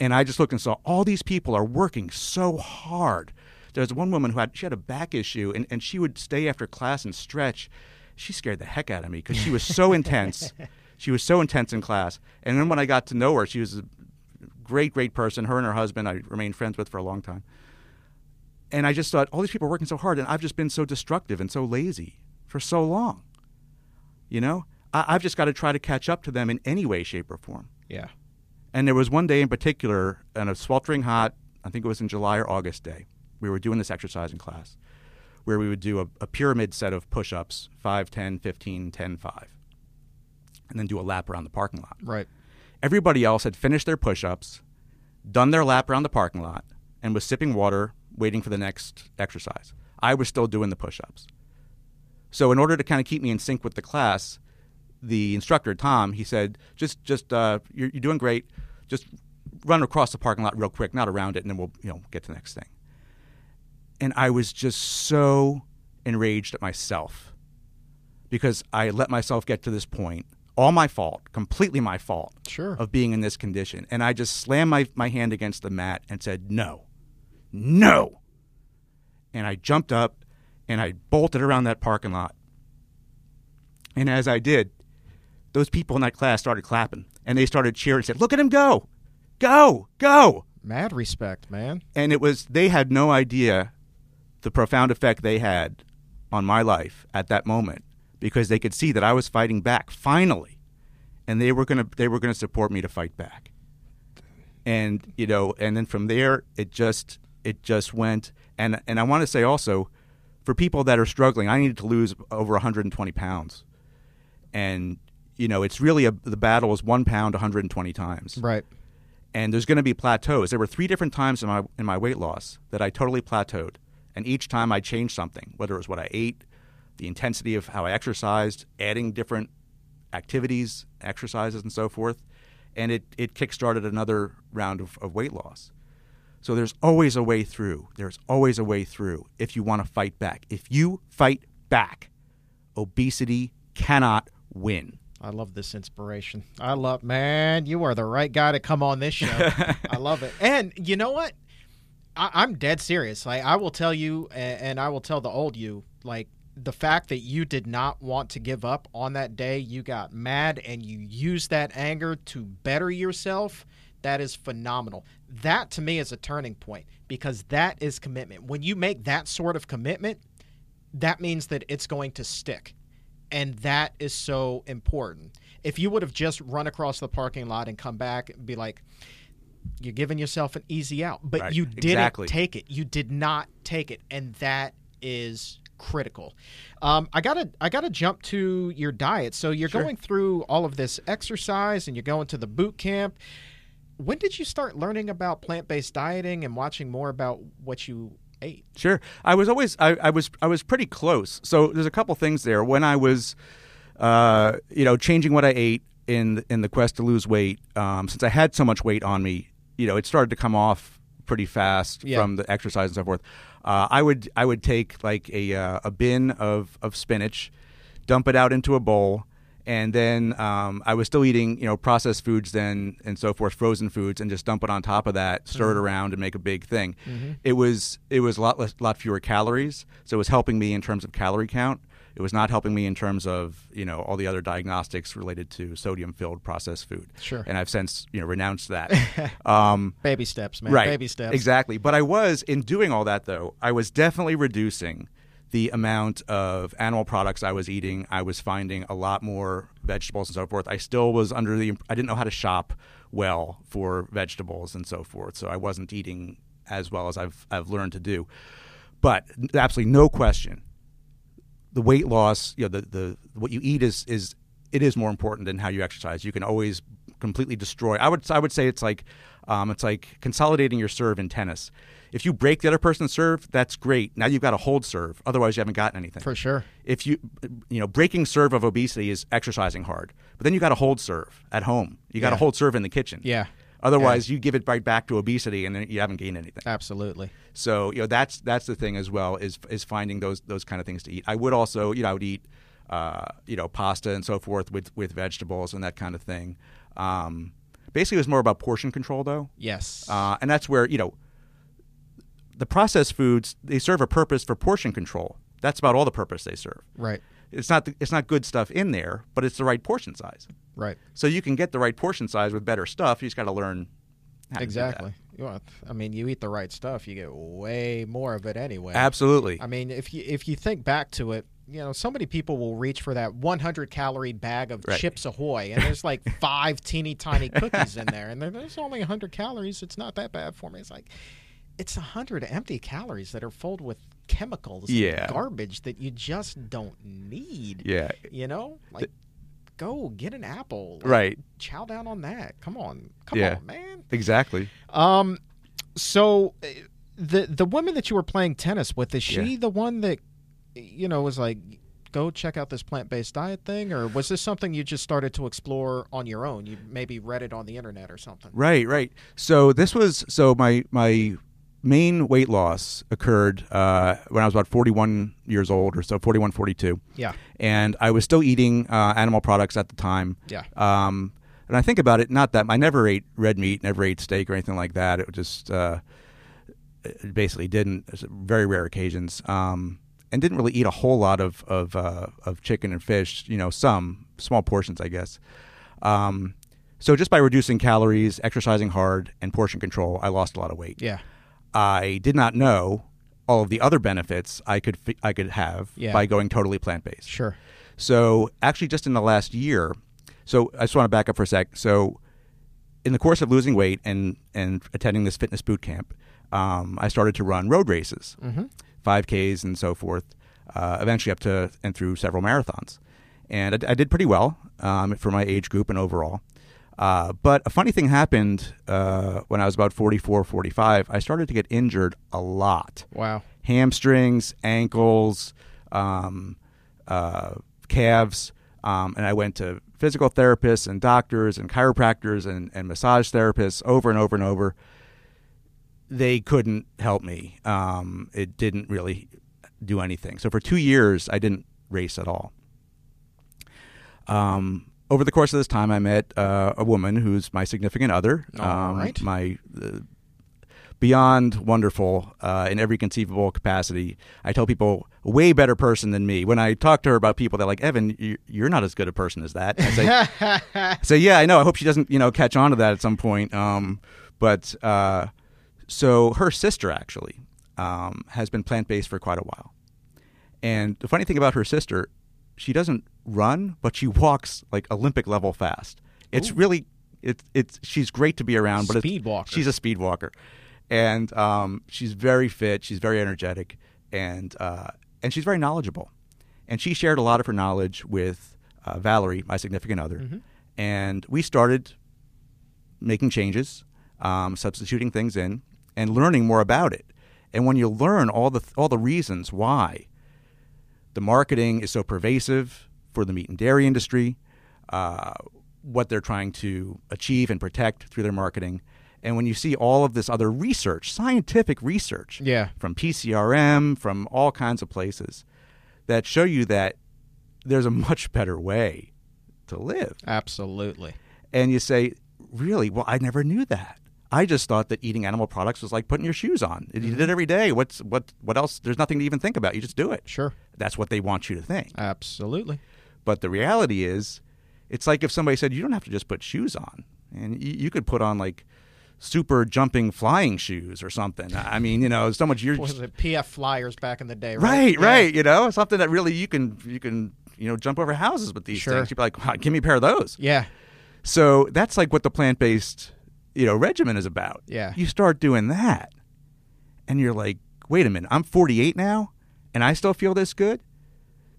and I just looked and saw all these people are working so hard. There was one woman who had she had a back issue, and, and she would stay after class and stretch. She scared the heck out of me because she was so intense. She was so intense in class. And then when I got to know her, she was a great, great person. Her and her husband, I remained friends with for a long time. And I just thought, all these people are working so hard, and I've just been so destructive and so lazy for so long. You know, I, I've just got to try to catch up to them in any way, shape, or form. Yeah. And there was one day in particular, on a sweltering hot, I think it was in July or August day, we were doing this exercise in class where we would do a, a pyramid set of push ups 5, 10, 15, 10, 5, and then do a lap around the parking lot. Right. Everybody else had finished their push ups, done their lap around the parking lot, and was sipping water, waiting for the next exercise. I was still doing the push ups. So, in order to kind of keep me in sync with the class, the instructor, Tom, he said, just, just, uh, you're, you're doing great. Just run across the parking lot real quick, not around it, and then we'll, you know, get to the next thing. and I was just so enraged at myself because I let myself get to this point. All my fault, completely my fault Sure. of being in this condition. And I just slammed my, my hand against the mat and said, No, no. And I jumped up and I bolted around that parking lot. And as I did, those people in that class started clapping and they started cheering and said, Look at him go! Go! Go! Mad respect, man. and it was they had no idea the profound effect they had on my life at that moment because they could see that I was fighting back finally and they were going to they were to support me to fight back. And you know and then from there it just it just went. And and I want to say also for people that are struggling I needed to lose over 120 pounds. And you know it's really a the battle is 1 pound 120 times. Right. and there's going to be plateaus. There were three different times in my in my weight loss that I totally plateaued, and each time I changed something, whether it was what I ate, the intensity of how I exercised, adding different activities, exercises, and so forth, and it it kickstarted another round of, of weight loss. So there's always a way through. There's always a way through if you want to fight back. If you fight back, obesity cannot win. I love this inspiration. I love, man, you are the right guy to come on this show. I love it. And you know what? I, I'm dead serious. Like, I will tell you, and, and I will tell the old you, like, the fact that you did not want to give up on that day, you got mad and you used that anger to better yourself. That is phenomenal. That to me is a turning point because that is commitment. When you make that sort of commitment, that means that it's going to stick. And that is so important. If you would have just run across the parking lot and come back and be like, you're giving yourself an easy out, but Right, you didn't exactly. take it. You did not take it, and that is critical. Um, I gotta, I gotta jump to your diet. So you're Sure. going through all of this exercise, and you're going to the boot camp. When did you start learning about plant-based dieting and watching more about what you ate? Sure. I was always I, I was I was pretty close. So there's a couple things there. When I was uh, you know, changing what I ate in in the quest to lose weight, um, since I had so much weight on me, you know, it started to come off pretty fast Yeah. from the exercise and so forth. Uh, I would I would take like a uh, a bin of of spinach, dump it out into a bowl, and then um, I was still eating you know processed foods then and so forth, frozen foods, and just dump it on top of that, stir it around, and make a big thing. It was it was a lot less, lot fewer calories, so it was helping me in terms of calorie count. It was not helping me in terms of you know all the other diagnostics related to sodium filled processed food. Sure. and I've since you know renounced that. um, Baby steps, man. right Baby steps. exactly but i was in doing all that though i was definitely reducing the amount of animal products i was eating i was finding a lot more vegetables and so forth i still was under the i didn't know how to shop well for vegetables and so forth so i wasn't eating as well as i've i've learned to do but absolutely no question the weight loss, you know, the, the what you eat is is it is more important than how you exercise. You can always completely destroy. I would I would say it's like um, it's like consolidating your serve in tennis. If you break the other person's serve, that's great. Now you've got a hold serve. Otherwise, you haven't gotten anything. For sure. If you you know breaking serve of obesity is exercising hard, but then you got a hold serve at home. You got Yeah. hold serve in the kitchen. Yeah. Otherwise, you give it right back to obesity, and then you haven't gained anything. Absolutely. So you know that's that's the thing as well is is finding those those kind of things to eat. I would also you know I would eat uh, you know pasta and so forth with with vegetables and that kind of thing. Um, basically, it was more about portion control though, Yes. uh, and that's where you know the processed foods they serve a purpose for portion control. That's about all the purpose they serve. right. It's not the, it's not good stuff in there, but it's the right portion size. Right. So you can get the right portion size with better stuff. You just got to learn how to do that. Exactly. You want, I mean, you eat the right stuff, you get way more of it anyway. Absolutely. I mean, if you if you think back to it, you know, so many people will reach for that 100 calorie bag of Right. Chips Ahoy, and there's like five teeny tiny cookies in there, and there's only 100 calories. It's not that bad for me. It's like it's 100 empty calories that are filled with chemicals, and Yeah. garbage that you just don't need. Yeah. You know, like go get an apple. Like, Right. Chow down on that. Come on, come Yeah. on, man. Exactly. Um, so uh, the the woman that you were playing tennis with is she Yeah. the one that you know was like go check out this plant based diet thing, or was this something you just started to explore on your own? You maybe read it on the internet or something. Right, right. So this was so my my main weight loss occurred uh, when I was about 41 years old or so, 41, 42. Yeah. And I was still eating uh, animal products at the time. Yeah. Um, and I think about it, not that I never ate red meat, never ate steak or anything like that. It just uh, it basically didn't. Very rare occasions. Um, and didn't really eat a whole lot of of, uh, of chicken and fish. You know, some small portions, I guess. Um, so just by reducing calories, exercising hard, and portion control, I lost a lot of weight. Yeah. I did not know all of the other benefits I could fi- I could have Yeah. by going totally plant based. Sure. So actually, just in the last year, so I just want to back up for a sec. So in the course of losing weight and and attending this fitness boot camp, um, I started to run road races, Mhm. 5Ks and so forth. Uh, eventually, up to and through several marathons, and I, I did pretty well um, for my age group and overall. Uh, but a funny thing happened uh, when I was about 44, 45. I started to get injured a lot Wow. hamstrings, ankles, um, uh, calves. Um, and I went to physical therapists and doctors and chiropractors and, and massage therapists over and over and over. They couldn't help me. Um, it didn't really do anything. So for two years, I didn't race at all. Um, over the course of this time, I met uh, a woman who's my significant other. All um, right. My uh, beyond wonderful uh, in every conceivable capacity. I tell people way better person than me. When I talk to her about people, they're like, "Evan, you- you're not as good a person as that." I say, I say, "Yeah, I know. I hope she doesn't, you know, catch on to that at some point." Um, but uh, so her sister actually um, has been plant based for quite a while. And the funny thing about her sister, she doesn't run, but she walks like Olympic level fast. It's really it's it's she's great to be around, but Speed walker. she's a speed walker, and um, she's very fit. She's very energetic, and uh, and she's very knowledgeable. And she shared a lot of her knowledge with uh, Valerie, my significant other, and we started making changes, um, substituting things in, and learning more about it. And when you learn all the all the reasons why the marketing is so pervasive for the meat and dairy industry, uh, what they're trying to achieve and protect through their marketing. And when you see all of this other research, scientific research, Yeah. from PCRM, from all kinds of places, that show you that there's a much better way to live. Absolutely. And you say, really? Well, I never knew that. I just thought that eating animal products was like putting your shoes on. You did it every day. What's what? What else? There's nothing to even think about. You just do it. Sure. That's what they want you to think. Absolutely. But the reality is, it's like if somebody said you don't have to just put shoes on, and you, you could put on like super jumping flying shoes or something. I mean, you know, so much you're was it PF Flyers back in the day, right? right, Yeah. right. You know, something that really you can you can you know jump over houses with these Sure. things. You'd be like, wow, give me a pair of those. Yeah. So that's like what the plant based, you know, regimen is about. Yeah. You start doing that, and you're like, wait a minute, I'm 48 now, and I still feel this good.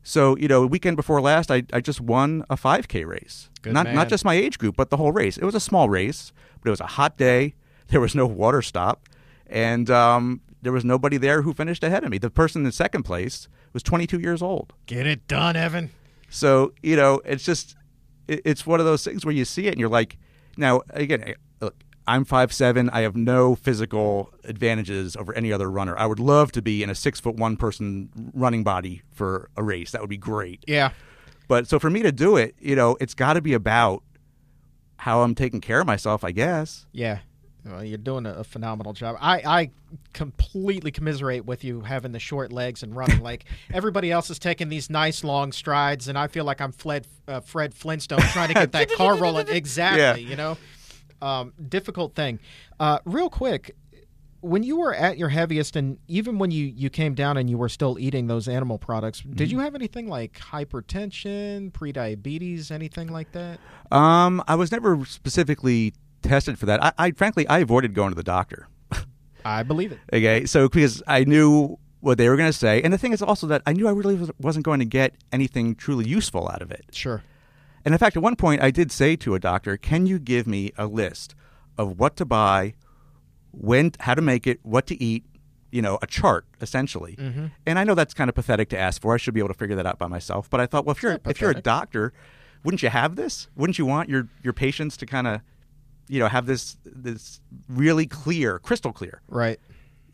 So you know, weekend before last, I, I just won a 5K race. Good not man. not just my age group, but the whole race. It was a small race, but it was a hot day. There was no water stop, and um, there was nobody there who finished ahead of me. The person in second place was 22 years old. Get it done, Evan. So you know, it's just it, it's one of those things where you see it and you're like, now again, I'm five seven. I have no physical advantages over any other runner. I would love to be in a six foot one person running body for a race. That would be great. Yeah. But so for me to do it, you know, it's got to be about how I'm taking care of myself. I guess. Yeah. Well, you're doing a, phenomenal job. I, I completely commiserate with you having the short legs and running. Like everybody else is taking these nice long strides, and I feel like I'm Fred, uh, Fred Flintstone trying to get that car rolling. Exactly. Yeah. You know, um, difficult thing. Uh, real quick, when you were at your heaviest, and even when you, you came down and you were still eating those animal products, did you have anything like hypertension, prediabetes, anything like that? Um, I was never specifically tested for that. I, I frankly I avoided going to the doctor. I believe it. Okay, so because I knew what they were going to say, and the thing is also that I knew I really was, wasn't going to get anything truly useful out of it. Sure. And in fact, at one point, I did say to a doctor, "Can you give me a list of what to buy, when, how to make it, what to eat?" You know, a chart essentially. Mm-hmm. And I know that's kind of pathetic to ask for. I should be able to figure that out by myself. But I thought, well, if you're if you're a doctor, wouldn't you have this? Wouldn't you want your your patients to kind of, you know, have this this really clear, crystal clear? Right.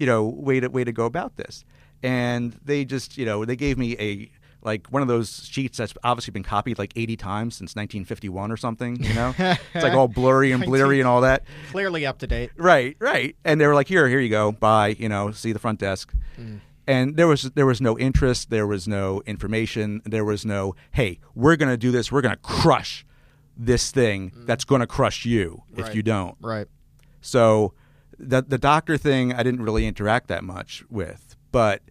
you know, way to way to go about this. And they just, you know, they gave me a like one of those sheets that's obviously been copied like 80 times since 1951 or something. You know, it's like all blurry and bleary and all that. Clearly up to date. Right, right. And they were like, "Here, here you go. Bye." You know, see the front desk. Mm. And there was there was no interest. There was no information. There was no, "Hey, we're going to do this. We're going to crush this thing mm. that's going to crush you if Right. you don't." Right. So the the doctor thing I didn't really interact that much with, but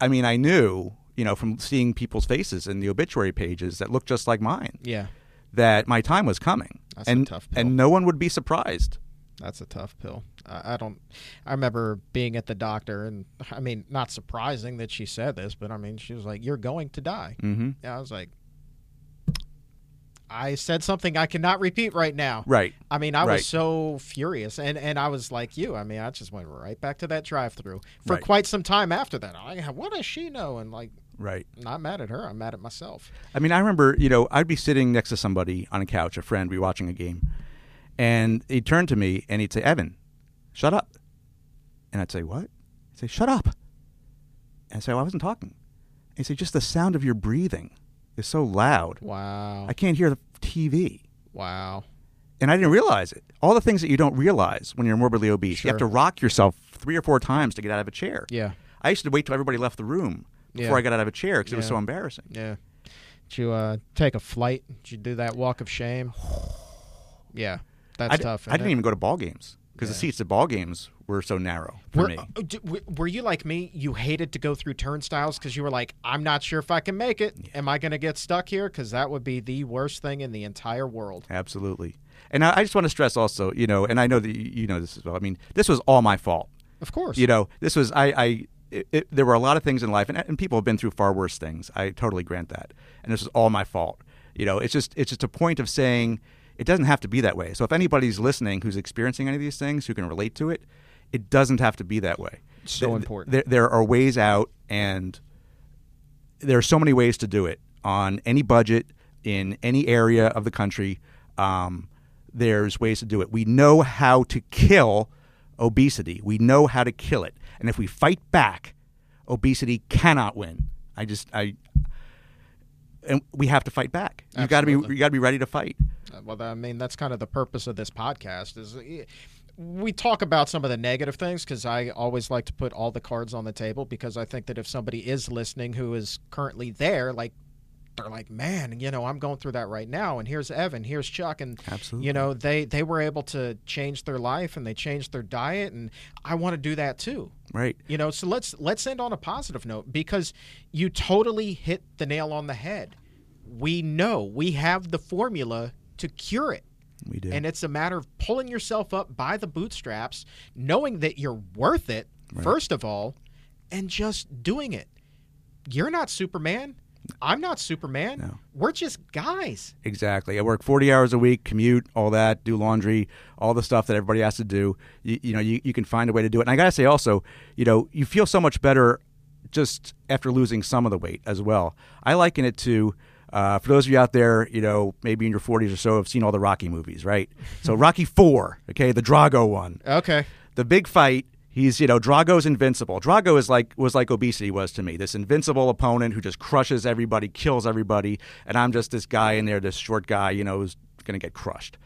I mean I knew, you know, from seeing people's faces in the obituary pages that looked just like mine, Yeah. that my time was coming. That's a and tough pill. and no one would be surprised. That's a tough pill. I, I don't. I remember being at the doctor, and I mean, not surprising that she said this, but I mean, she was like, "You're going to die." Mhm. And I was like, I said something I cannot repeat right now. Right. I mean, I Right. was so furious, and and I was like you. I mean, I just went right back to that drive-through for Right. quite some time after that. I, what does she know? And like, Right. not mad at her. I'm mad at myself. I mean, I remember, you know, I'd be sitting next to somebody on a couch, a friend, we watching a game, and he'd turn to me and he'd say, "Evan, shut up," and I'd say, "What?" He'd say, "Shut up," and I'd say, well, "I wasn't talking." And he'd say, "Just the sound of your breathing is so loud, Wow. I can't hear the TV." wow. And I didn't realize it. All the things that you don't realize when you're morbidly obese. You have to rock yourself three or four times to get out of a chair. Yeah. I used to wait till everybody left the room before Yeah. I got out of a chair because it was so embarrassing. Yeah. Did you uh, take a flight? Did you do that walk of shame? Yeah. That's I, d- tough. I didn't it? even go to ball games because the seats at ball games were so narrow for Were, me. uh, were you like me? You hated to go through turnstiles because you were like, I'm not sure if I can make it. Am I going to get stuck here? Because that would be the worst thing in the entire world. Absolutely. And I, I just want to stress also, you know, and I know that you, you know this as well. I mean, this was all my fault. Of course. You know, this was I. I it, it, there were a lot of things in life, and, and people have been through far worse things. I totally grant that, and this is all my fault. You know, it's just it's just a point of saying it doesn't have to be that way. So if anybody's listening who's experiencing any of these things who can relate to it, it doesn't have to be that way. So important. There, there are ways out, and there are so many ways to do it on any budget in any area of the country. Um, there's ways to do it. We know how to kill obesity. We know how to kill it, and if we fight back, obesity cannot win. I just I. And we have to fight back. You got to be you got to be ready to fight. Uh, Well, I mean, that's kind of the purpose of this podcast. Is uh, we talk about some of the negative things because I always like to put all the cards on the table because I think that if somebody is listening who is currently there, like they're like, man, you know, I'm going through that right now, and here's Evan, here's Chuck, and Absolutely. you know, they they were able to change their life and they changed their diet, and I want to do that too. Right. You know, so let's let's end on a positive note because you totally hit the nail on the head. We know we have the formula to cure it. We do. And it's a matter of pulling yourself up by the bootstraps, knowing that you're worth it, first of all, and just doing it. You're not Superman. I'm not Superman. No. We're just guys. Exactly. I work 40 hours a week, commute, all that, do laundry, all the stuff that everybody has to do. You, you know, you, you can find a way to do it. And I got to say also, you know, you feel so much better just after losing some of the weight as well. I liken it to, uh, for those of you out there, you know, maybe in your 40s or so, have seen all the Rocky movies, right? So Rocky 4, okay, the Drago one Okay. the big fight. He's you know Drago's invincible. Drago is like was like obesity was to me. This invincible opponent who just crushes everybody, kills everybody, and I'm just this guy in there, this short guy, you know, who's going to get crushed.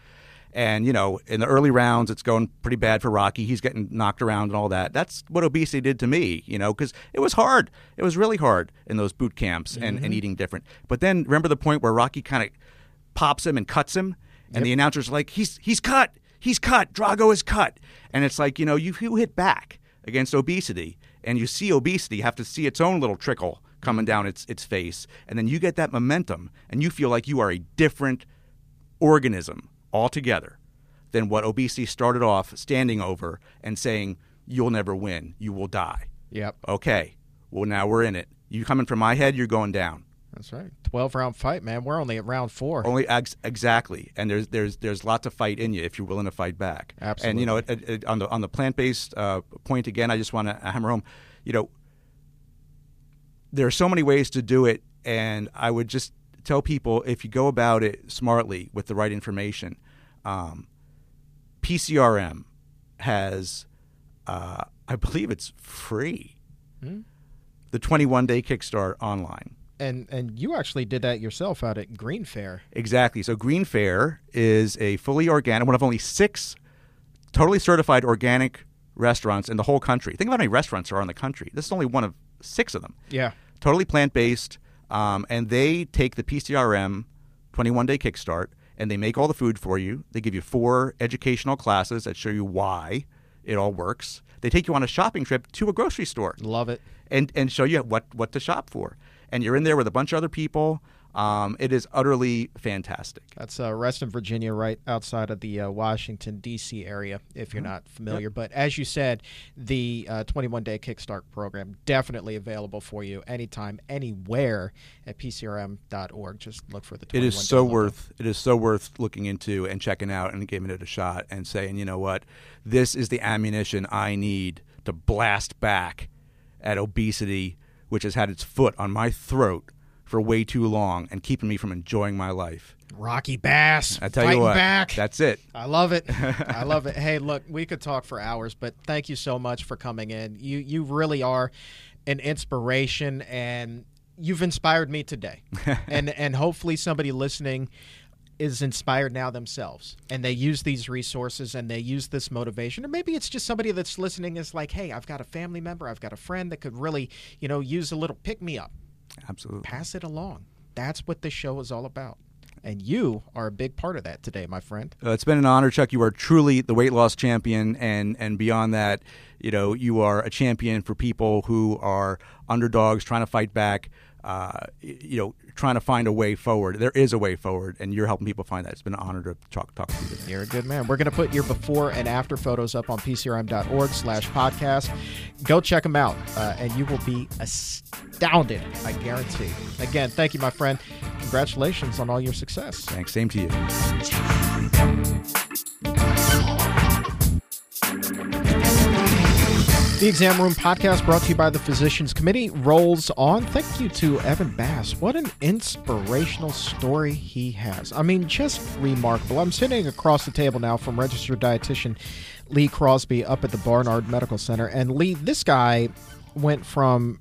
And you know, in the early rounds, it's going pretty bad for Rocky. He's getting knocked around and all that. That's what obesity did to me, you know, because it was hard. It was really hard in those boot camps and, and mm-hmm. eating different. But then remember the point where Rocky kind of pops him and cuts him, and the announcer's like, "He's he's cut, he's cut, Drago is cut," and it's like you know you, you hit back against obesity, and you see obesity have to see its own little trickle coming down its its face, and then you get that momentum, and you feel like you are a different organism altogether than what obesity started off standing over and saying, "You'll never win, you will die." Yep. Okay, well now we're in it. You coming from my head, you're going down. That's right. 12 round fight, man. We're only at round four. Only ex- exactly, and there's there's there's lots of fight in you if you're willing to fight back. Absolutely. And you know, it, it, it- on the on the plant based uh, point again, I just want to hammer home. You know, there are so many ways to do it, and I would just tell people if you go about it smartly with the right information, um, PCRM has. Uh, I believe it's free. Hmm? The 21 day kickstart online. And and you actually did that yourself out at GreenFare. Exactly. So GreenFare is a fully organic, one of only six totally certified organic restaurants in the whole country. Think about how many restaurants there are in the country. This is only one of six of them. Yeah. Totally plant based, um, and they take the PCRM 21 day kickstart and they make all the food for you. They give you four educational classes that show you why it all works. They take you on a shopping trip to a grocery store Love it. and and show you what what to shop for. And you're in there with a bunch of other people. Um, it is utterly fantastic. That's uh, Reston, Virginia, right outside of the uh, Washington, D.C. area, if you're not familiar. But as you said, the uh, 21 day Kickstart program definitely available for you anytime, anywhere at PCRM.org. Just look for the 21 It is so logo. worth it is so worth looking into and checking out and giving it a shot and saying, you know what, this is the ammunition I need to blast back at obesity, which has had its foot on my throat for way too long and keeping me from enjoying my life. Rocky Bass. I tell you what, back. that's it. I love it. I love it. Hey, look, we could talk for hours, but thank you so much for coming in. You you really are an inspiration and you've inspired me today. and and hopefully somebody listening is inspired now themselves. And they use these resources and they use this motivation. Or maybe it's just somebody that's listening is like hey i've got a family member i've got a friend that could really you know use a little pick me up. Absolutely. pass it along. That's what this show is all about. And you are a big part of that today my friend. Uh, it's been an honor, Chuck. You are truly the weight loss champion, and and beyond that, you know, you are a champion for people who are underdogs trying to fight back. Uh, you know, trying to find a way forward. There is a way forward, and you're helping people find that. It's been an honor to talk talk to you today. You're a good man. We're going to put your before and after photos up on pcrm.org slash podcast. Go check them out, uh, and you will be astounded, I guarantee. Again, thank you, my friend. Congratulations on all your success. Thanks. Same to you. The Exam Room podcast brought to you by the Physicians Committee rolls on. Thank you to Evan Bass. What an inspirational story he has. I mean, just remarkable. I'm sitting across the table now from registered dietitian Lee Crosby up at the Barnard Medical Center. And Lee, this guy went from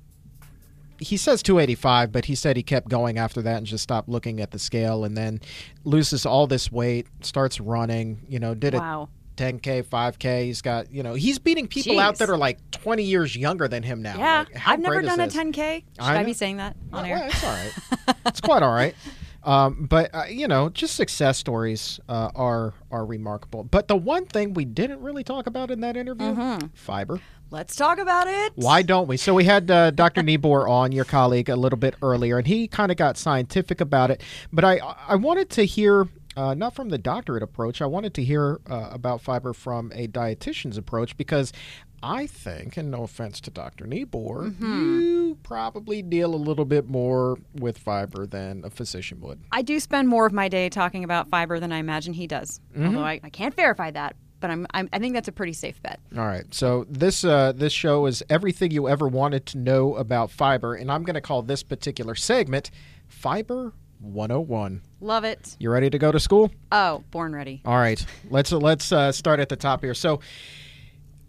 he says 285, but he said he kept going after that and just stopped looking at the scale and then loses all this weight, starts running, you know, did Wow. it 10K, 5K. He's got, you know, he's beating people out that are like 20 years younger than him now. Yeah, Like, I've never done a this? 10k. Should I I, be saying that on Well, air? it's all right. it's quite all right. Um, but uh, you know, just success stories uh, are are remarkable. But the one thing we didn't really talk about in that interview, Mm-hmm. fiber. Let's talk about it. Why don't we? So we had uh, Dr. Neabore on, your colleague, a little bit earlier, and he kind of got scientific about it. But I I wanted to hear. Uh, not from the doctorate approach. I wanted to hear uh, about fiber from a dietitian's approach because I think, and no offense to Dr. Neabore, Mm-hmm. you probably deal a little bit more with fiber than a physician would. I do spend more of my day talking about fiber than I imagine he does. Mm-hmm. Although I, I can't verify that, but I'm, I'm I think that's a pretty safe bet. All right. So this uh, this show is everything you ever wanted to know about fiber, and I'm going to call this particular segment Fiber 101. Love it. You ready to go to school? Oh, born ready. All right. Let's let's uh, start at the top here. So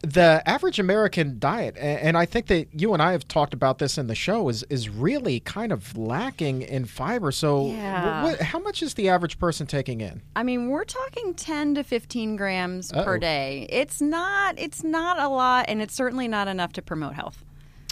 the average American diet, and I think that you and I have talked about this in the show, is is really kind of lacking in fiber. So, Yeah. what, how much is the average person taking in? I mean, we're talking 10 to 15 grams Uh-oh. per day. It's not it's not a lot, and it's certainly not enough to promote health.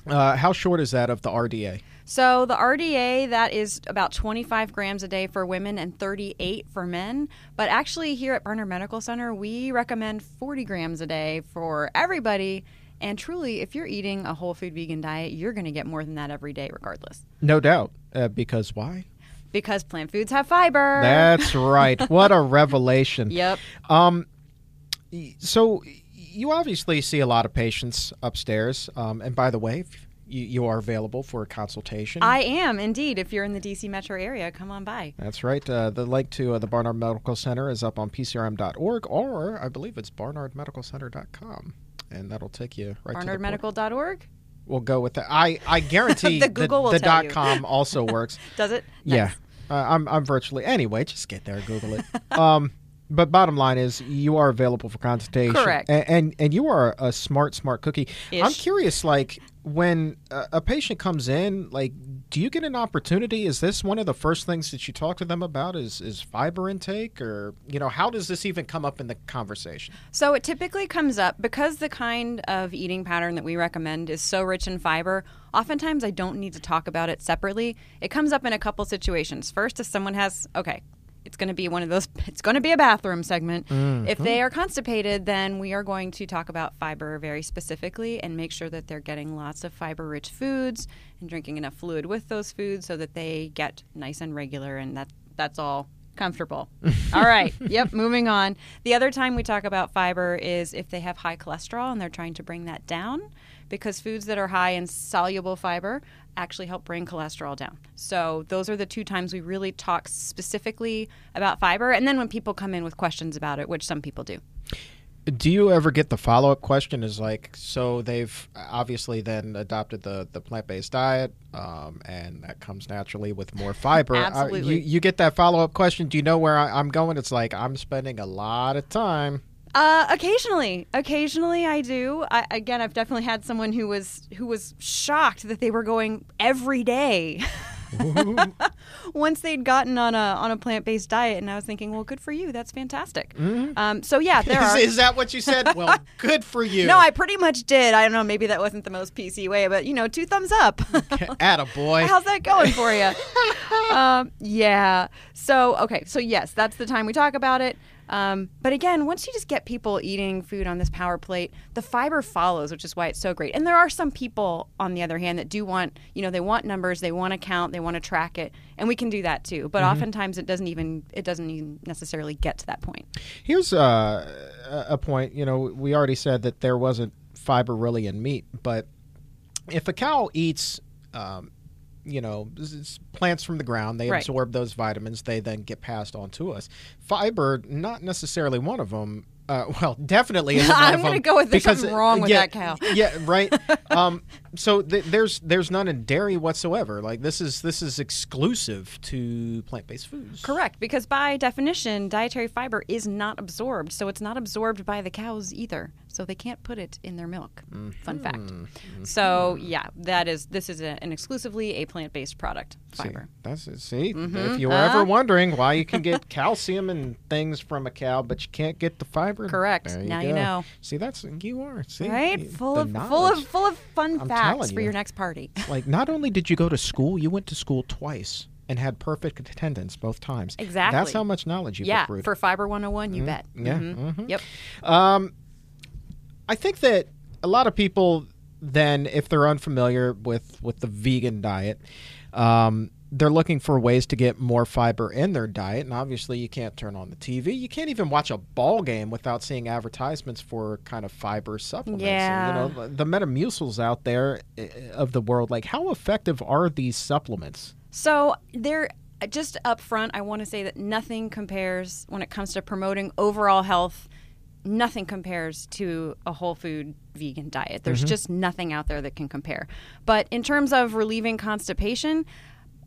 Uh, how short is that of the RDA? So the RDA that is about 25 grams a day for women and 38 for men. But actually, here at Barnard Medical Center, we recommend 40 grams a day for everybody. And truly, if you're eating a whole food vegan diet, you're going to get more than that every day, regardless. No doubt. Uh, because why? Because plant foods have fiber. That's right. What a revelation. Yep. Um, So you obviously see a lot of patients upstairs. Um, and by the way, if you, you are available for a consultation. I am indeed. If you're in the DC metro area, come on by. That's right. Uh, the link to uh, the Barnard Medical Center is up on pcrm.org, or I believe it's barnardmedicalcenter.com, and that'll take you right the. BarnardMedical.org. We'll go with that. I, I guarantee The Google will the tell dot com also works. Does it? Yeah, Nice. uh, I'm I'm virtually anyway. Just get there, Google it. um, But bottom line is, you are available for consultation. Correct. And and, and you are a smart, smart cookie. I'm curious, like when a, a patient comes in, like, do you get an opportunity? Is this one of the first things that you talk to them about? Is is fiber intake, or you know, how does this even come up in the conversation? So it typically comes up because the kind of eating pattern that we recommend is so rich in fiber. Oftentimes, I don't need to talk about it separately. It comes up in a couple situations. First, if someone has, okay, it's going to be one of those, it's going to be a bathroom segment. Mm. If they oh. are constipated, then we are going to talk about fiber very specifically and make sure that they're getting lots of fiber rich foods and drinking enough fluid with those foods so that they get nice and regular and that that's all comfortable. All right. Yep. Moving on. The other time we talk about fiber is if they have high cholesterol and they're trying to bring that down, because foods that are high in soluble fiber actually help bring cholesterol down. So those are the two times we really talk specifically about fiber. And then when people come in with questions about it, which some people do. Do you ever get the follow up question? Is like, so they've obviously then adopted the, the plant based diet, um, and that comes naturally with more fiber. Absolutely. you, you get that follow up question. Do you know where I, I'm going? It's like, I'm spending a lot of time. Uh, occasionally, occasionally I do. I, again, I've definitely had someone who was who was shocked that they were going every day. Once they'd gotten on a on a plant based diet, and I was thinking, well, good for you. That's fantastic. Um, so yeah, there Is, are. is that what you said? Well, good for you. no, I pretty much did. I don't know. Maybe that wasn't the most PC way, but you know, two thumbs up. Atta boy. How's that going for you? um, yeah. So, okay. So, yes, that's the time we talk about it. Um, but again, once you just get people eating food on this power plate, the fiber follows, which is why it's so great. And there are some people, on the other hand, that do want, you know, they want numbers, they want to count, they want to track it, and we can do that too. But oftentimes, it doesn't even it doesn't even necessarily get to that point. Here's uh, a a point. You know, we already said that there wasn't fiber really in meat, but if a cow eats, um, you know, plants from the ground, they Right. absorb those vitamins. They then get passed on to us. Fiber, not necessarily one of them. Uh, well, definitely I'm gonna go with there's because, something wrong with yeah, that cow. Yeah, right. um, so th- there's there's none in dairy whatsoever. Like this is this is exclusive to plant based foods. Correct, because by definition, dietary fiber is not absorbed, so it's not absorbed by the cows either. So they can't put it in their milk. Fun fact. So yeah, that is this is a, an exclusively a plant-based product. See, Fiber. that's it. See, Mm-hmm. if you were Uh-huh. ever wondering why you can get calcium and things from a cow, but you can't get the fiber, Correct. there Now go. you know. See, that's you are. See, right? you- Full of full of full of fun I'm facts telling for you. your next party. like not only did you go to school, you went to school twice and had perfect attendance both times. Exactly. That's how much knowledge you've yeah, accrued. for Fiber 101, you bet. yeah, Mhm. mhm. Yep. Um, I think that a lot of people then, if they're unfamiliar with with the vegan diet, um, they're looking for ways to get more fiber in their diet, and obviously you can't turn on the TV. You can't even watch a ball game without seeing advertisements for kind of fiber supplements. And, Yeah. you know, the Metamucils out there uh, of the world, like how effective are these supplements? So there, uh, just up front, I want to say that nothing compares when it comes to promoting overall health. Nothing compares to a whole food vegan diet. There's mm-hmm. just nothing out there that can compare. But in terms of relieving constipation,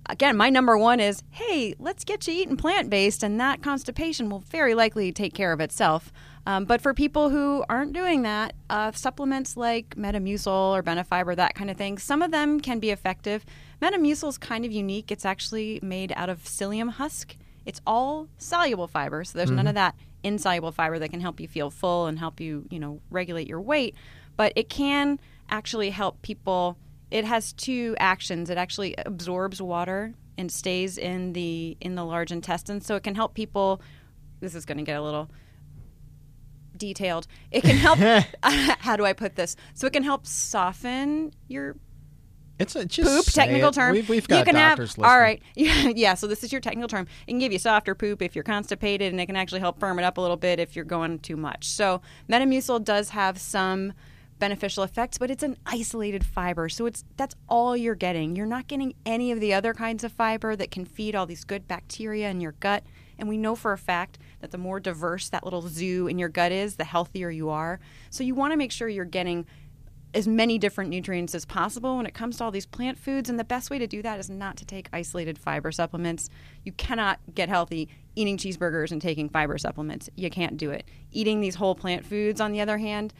again, my number one is hey, let's get you eating plant based, and that constipation will very likely take care of itself. Um, but for people who aren't doing that, uh, supplements like Metamucil or Benefiber, that kind of thing, some of them can be effective. Metamucil is kind of unique. It's actually made out of psyllium husk. It's all soluble fiber, so there's none of that insoluble fiber that can help you feel full and help you, you know, regulate your weight. But it can actually help people. It has two actions. It actually absorbs water and stays in the in the large intestine, so it can help people. This is going to get a little detailed. It can help. how do I put this? So it can help soften your It's a just poop technical it. term. We've, we've got you can have doctors all listening. right. Yeah, yeah. So this is your technical term. It can give you softer poop if you're constipated, and it can actually help firm it up a little bit if you're going too much. So Metamucil does have some beneficial effects, but it's an isolated fiber, so it's that's all you're getting. You're not getting any of the other kinds of fiber that can feed all these good bacteria in your gut. And we know for a fact that the more diverse that little zoo in your gut is, the healthier you are. So you want to make sure you're getting as many different nutrients as possible when it comes to all these plant foods. And the best way to do that is not to take isolated fiber supplements. You cannot get healthy eating cheeseburgers and taking fiber supplements. You can't do it. Eating these whole plant foods, on the other hand,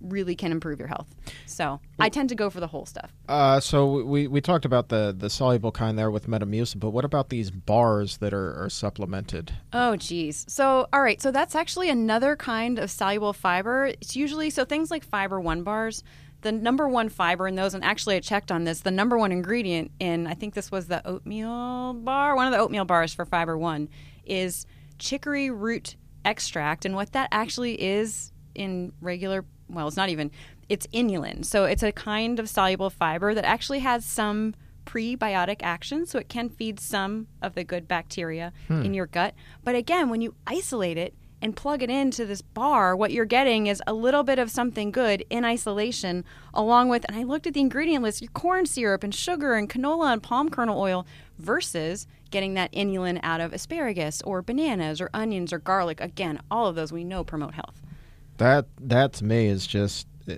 really can improve your health. So I tend to go for the whole stuff. Uh, so we, we talked about the, the soluble kind there with Metamucil, but what about these bars that are, are supplemented? Oh, geez. So, all right. So that's actually another kind of soluble fiber. It's usually so things like fiber one bars. The number one fiber in those, and actually I checked on this, the number one ingredient in I think this was the oatmeal bar, one of the oatmeal bars for fiber one, is chicory root extract. And what that actually is in regular, well, it's not even, it's inulin. So it's a kind of soluble fiber that actually has some prebiotic action, so it can feed some of the good bacteria hmm. in your gut. But again, when you isolate it and plug it into this bar, what you're getting is a little bit of something good in isolation, along with, and I looked at the ingredient list, your corn syrup and sugar and canola and palm kernel oil versus getting that inulin out of asparagus or bananas or onions or garlic. Again, all of those we know promote health. That that to me is just. Uh,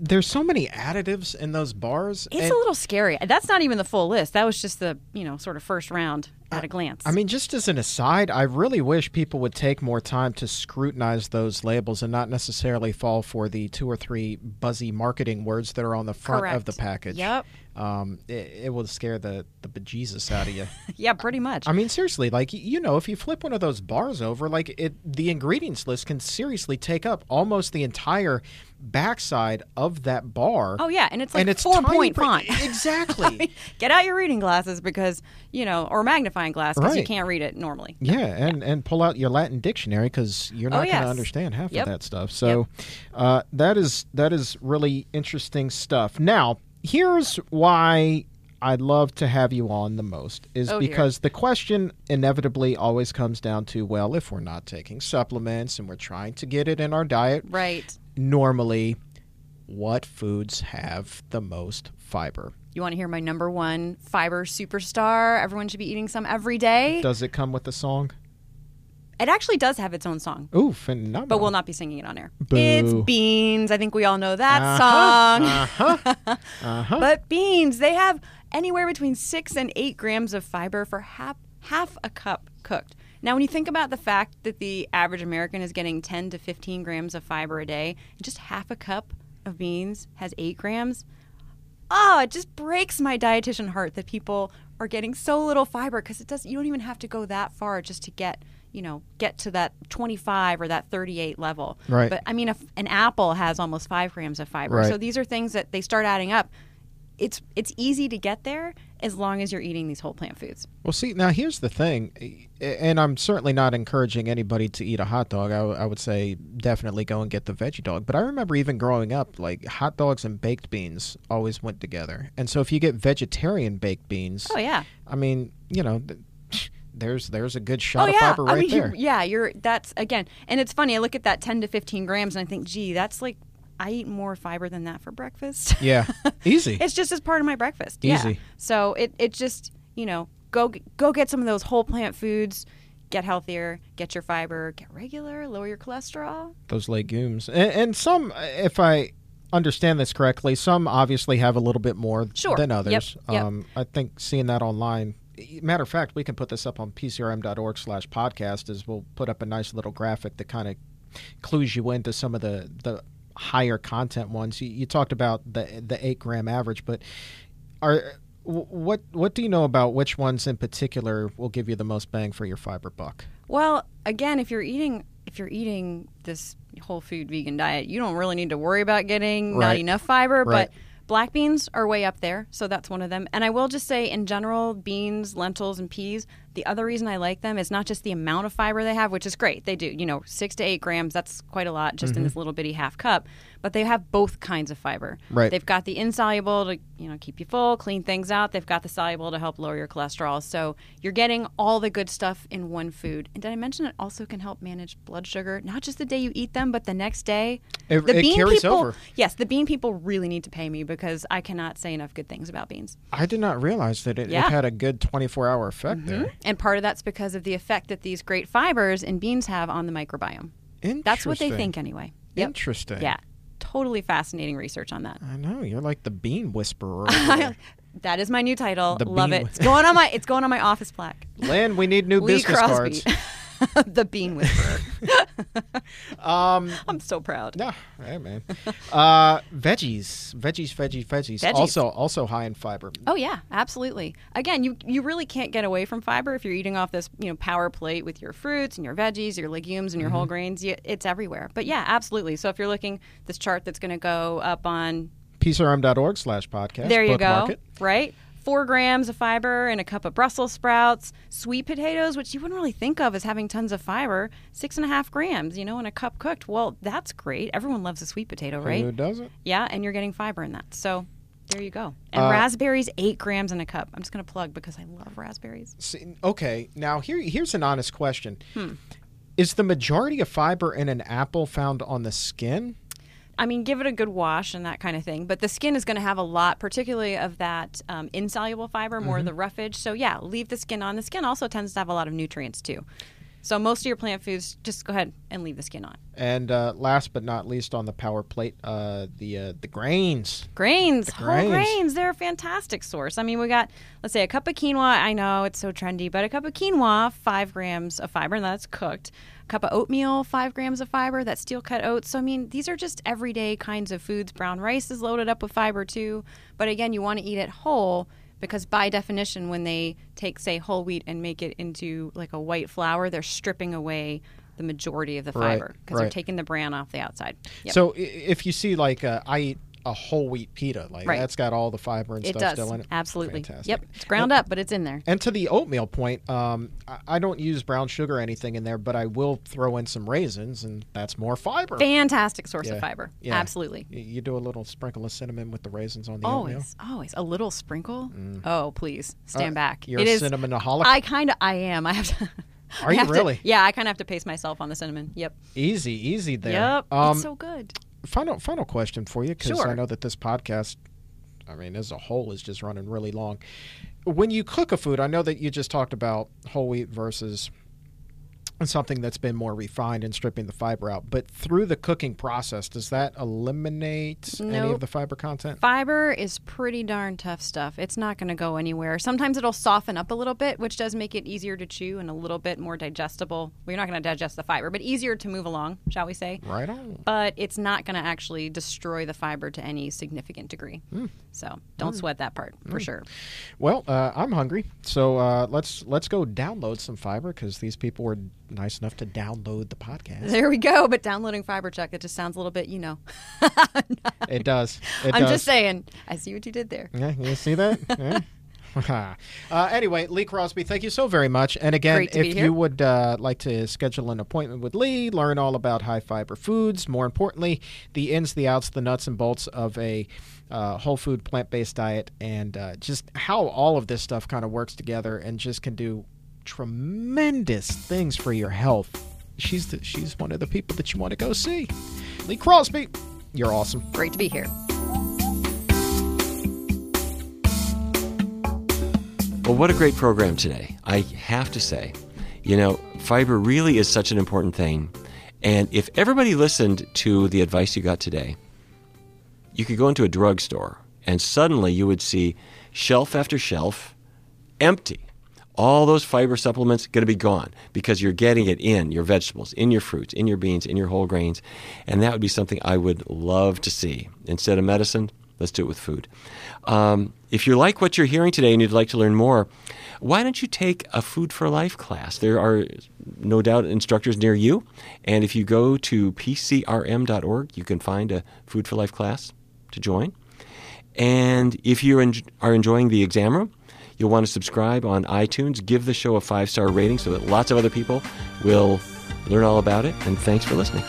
there's so many additives in those bars. It's and- a little scary. That's not even the full list. That was just the, you know, sort of first round at a glance. I mean, just as an aside, I really wish people would take more time to scrutinize those labels and not necessarily fall for the two or three buzzy marketing words that are on the front of the package. Yep. Um, it, it will scare the the bejesus out of you. yeah, pretty much. I mean, seriously, like you know, if you flip one of those bars over, like it, the ingredients list can seriously take up almost the entire backside of that bar. Oh yeah, and it's like and it's four point print- font. Exactly. Get out your reading glasses because you know, or magnifying glass because you can't read it normally. Yeah, and and pull out your Latin dictionary because you're Oh, not going yes. to understand half Yep. of that stuff. So, uh, that is that is really interesting stuff. Now, here's why I'd love to have you on the most is Oh, dear. because the question inevitably always comes down to well, if we're not taking supplements and we're trying to get it in our diet, Right. normally, what foods have the most fiber? You want to hear my number one fiber superstar? Everyone should be eating some every day. Does it come with a song? It actually does have its own song. Ooh, phenomenal! But we'll not be singing it on air. Boo. It's beans. I think we all know that song. Uh-huh, song. Uh-huh. But beans, they have anywhere between six and eight grams of fiber for half half a cup cooked. Now, when you think about the fact that the average American is getting 10 to 15 grams of fiber a day, just half a cup of beans has eight grams, oh, it just breaks my dietitian heart that people are getting so little fiber because it does. You don't even have to go that far just to get you know get to that 25 or that 38 level. Right. But I mean, if an apple has almost five grams of fiber, Right. so these are things that they start adding up. It's it's easy to get there as long as you're eating these whole plant foods. Well, see, now here's the thing, eh, and I'm certainly not encouraging anybody to eat a hot dog. I, w- I would say definitely go and get the veggie dog. But I remember even growing up, like hot dogs and baked beans always went together. And so if you get vegetarian baked beans, Oh yeah. I mean, you know, th- there's there's a good shot oh of yeah. fiber right I mean, there. yeah, you're that's again, and it's funny. I look at that 10 to 15 grams and I think, gee, that's like I eat more fiber than that for breakfast. Yeah, easy. it's just as part of my breakfast. Yeah. So it it just you know go go get some of those whole plant foods. Get healthier, get your fiber, get regular, lower your cholesterol. those legumes, and, and some, if I understand this correctly, some obviously have a little bit more Sure. than Yep. others. Yep. Um, I think seeing that online. Matter of fact, we can put this up on pcrm.org/slash podcast. As we'll put up a nice little graphic that kind of clues you into some of the the higher content ones. You, you talked about the the eight gram average, but are what what do you know about which ones in particular will give you the most bang for your fiber buck? Well, again, if you're eating if you're eating this whole food vegan diet, you don't really need to worry about getting not enough fiber, Right. but black beans are way up there, so that's one of them. And I will just say in general, beans, lentils and peas, the other reason I like them is not just the amount of fiber they have, which is great. They do, you know, 6 to 8 grams, that's quite a lot just in mm-hmm. this little bitty half cup, but they have both kinds of fiber. Right. They've got the insoluble to, you know, keep you full, clean things out. They've got the soluble to help lower your cholesterol. So you're getting all the good stuff in one food. And did I mention it also can help manage blood sugar, not just the day you eat them, but the next day? It- the it bean carries people, over. Yes, the bean people really need to pay me because I cannot say enough good things about beans. I did not realize that it, Yeah. it had a good 24 hour effect mm-hmm. there. And part of that's because of the effect that these great fibers in beans have on the microbiome. That's what they think anyway. Yep. Interesting. Yeah. Totally fascinating research on that. I know you're like the bean whisperer. That is my new title. The Love it. whi- It's going on my it's going on my office plaque. Lynn, we need new Lee business Crosby. cards. the bean whisperer. Um, I'm so proud. no, hey man. Uh, veggies, veggies, veggies, veggies. Veggies. Also, also high in fiber. Oh yeah, absolutely. Again, you you really can't get away from fiber if you're eating off this you know power plate with your fruits and your veggies, your legumes and your Mm-hmm. whole grains. You, it's everywhere. But yeah, absolutely. So if you're looking this chart that's going to go up on PCRM.org slash podcast. there you go, right? Four grams of fiber in a cup of Brussels sprouts, sweet potatoes, which you wouldn't really think of as having tons of fiber, six and a half grams, you know, in a cup cooked. Well, that's great. Everyone loves a sweet potato, right? Who doesn't? Yeah, and you're getting fiber in that. So there you go. And Uh, raspberries, eight grams in a cup. I'm just going to plug because I love raspberries. See, okay, now here here's an honest question. Hmm. Is the majority of fiber in an apple found on the skin? I mean, give it a good wash and that kind of thing. But the skin is going to have a lot, particularly of that um, insoluble fiber, more of the roughage. So, yeah, leave the skin on. The skin also tends to have a lot of nutrients, too. So, most of your plant foods, just go ahead and leave the skin on. And uh, last but not least, on the power plate, uh, the uh, the grains. Grains, whole grains. grains, they're a fantastic source. I mean, we got, let's say, a cup of quinoa. I know it's so trendy, but a cup of quinoa, five grams of fiber, and that's cooked. Cup of oatmeal, five grams of fiber, that's steel cut oats. So, I mean, these are just everyday kinds of foods. Brown rice is loaded up with fiber, too. But again, you want to eat it whole because, by definition, when they take, say, whole wheat and make it into like a white flour, they're stripping away the majority of the fiber because they're taking the bran off the outside. Yep. So if you see like uh, I eat a whole wheat pita, like Right. that's got all the fiber and it stuff does. still in it. Absolutely. Fantastic. Yep. It's ground up, but it's in there. And to the oatmeal point, um, I, I don't use brown sugar or anything in there, but I will throw in some raisins, and that's more fiber. Fantastic source Yeah. of fiber. Yeah. Absolutely. You do a little sprinkle of cinnamon with the raisins on the oatmeal. Always, always a little sprinkle. Oh, please stand Uh, back. you're it a is. cinnamonaholic? I kind of. I am. I have to. Are you have to- really? yeah, I kind of have to pace myself on the cinnamon. Yep. Easy, easy there. Yep. Um, it's so good. Final final question for you because I know that this podcast, I mean, as a whole, is just running really long. When you cook a food, I know that you just talked about whole wheat versus something that's been more refined and stripping the fiber out. But through the cooking process, does that eliminate any of the fiber content? Fiber is pretty darn tough stuff. It's not going to go anywhere. Sometimes it'll soften up a little bit, which does make it easier to chew and a little bit more digestible. Well, you're not going to digest the fiber, but easier to move along, shall we say? Right on. but it's not going to actually destroy the fiber to any significant degree. Hmm. So don't sweat that part for sure. Well, uh, I'm hungry, so uh, let's let's go download some fiber because these people were nice enough to download the podcast. There we go. But downloading fiber check, it just sounds a little bit, you know. It does. It I'm does. just saying. I see what you did there. Yeah, you see that? Yeah. uh, anyway, Lee Crosby, thank you so very much. And again, if you would uh, like to schedule an appointment with Lee, learn all about high fiber foods, more importantly, the ins, the outs, the nuts and bolts of a uh, whole food plant based diet, and uh, just how all of this stuff kind of works together and just can do tremendous things for your health. She's the, she's one of the people that you want to go see. Lee Crosby, you're awesome. Great to be here. Well, what a great program today. I have to say, you know, fiber really is such an important thing. And if everybody listened to the advice you got today, you could go into a drugstore and suddenly you would see shelf after shelf empty. All those fiber supplements going to be gone because you're getting it in your vegetables, in your fruits, in your beans, in your whole grains. And that would be something I would love to see. Instead of medicine, let's do it with food. Um, if you like what you're hearing today and you'd like to learn more, why don't you take a Food for Life class? There are no doubt instructors near you. And if you go to pcrm.org, you can find a Food for Life class to join. And if you are enjoying the exam room, you'll want to subscribe on iTunes. Give the show a five star rating so that lots of other people will learn all about it. And thanks for listening.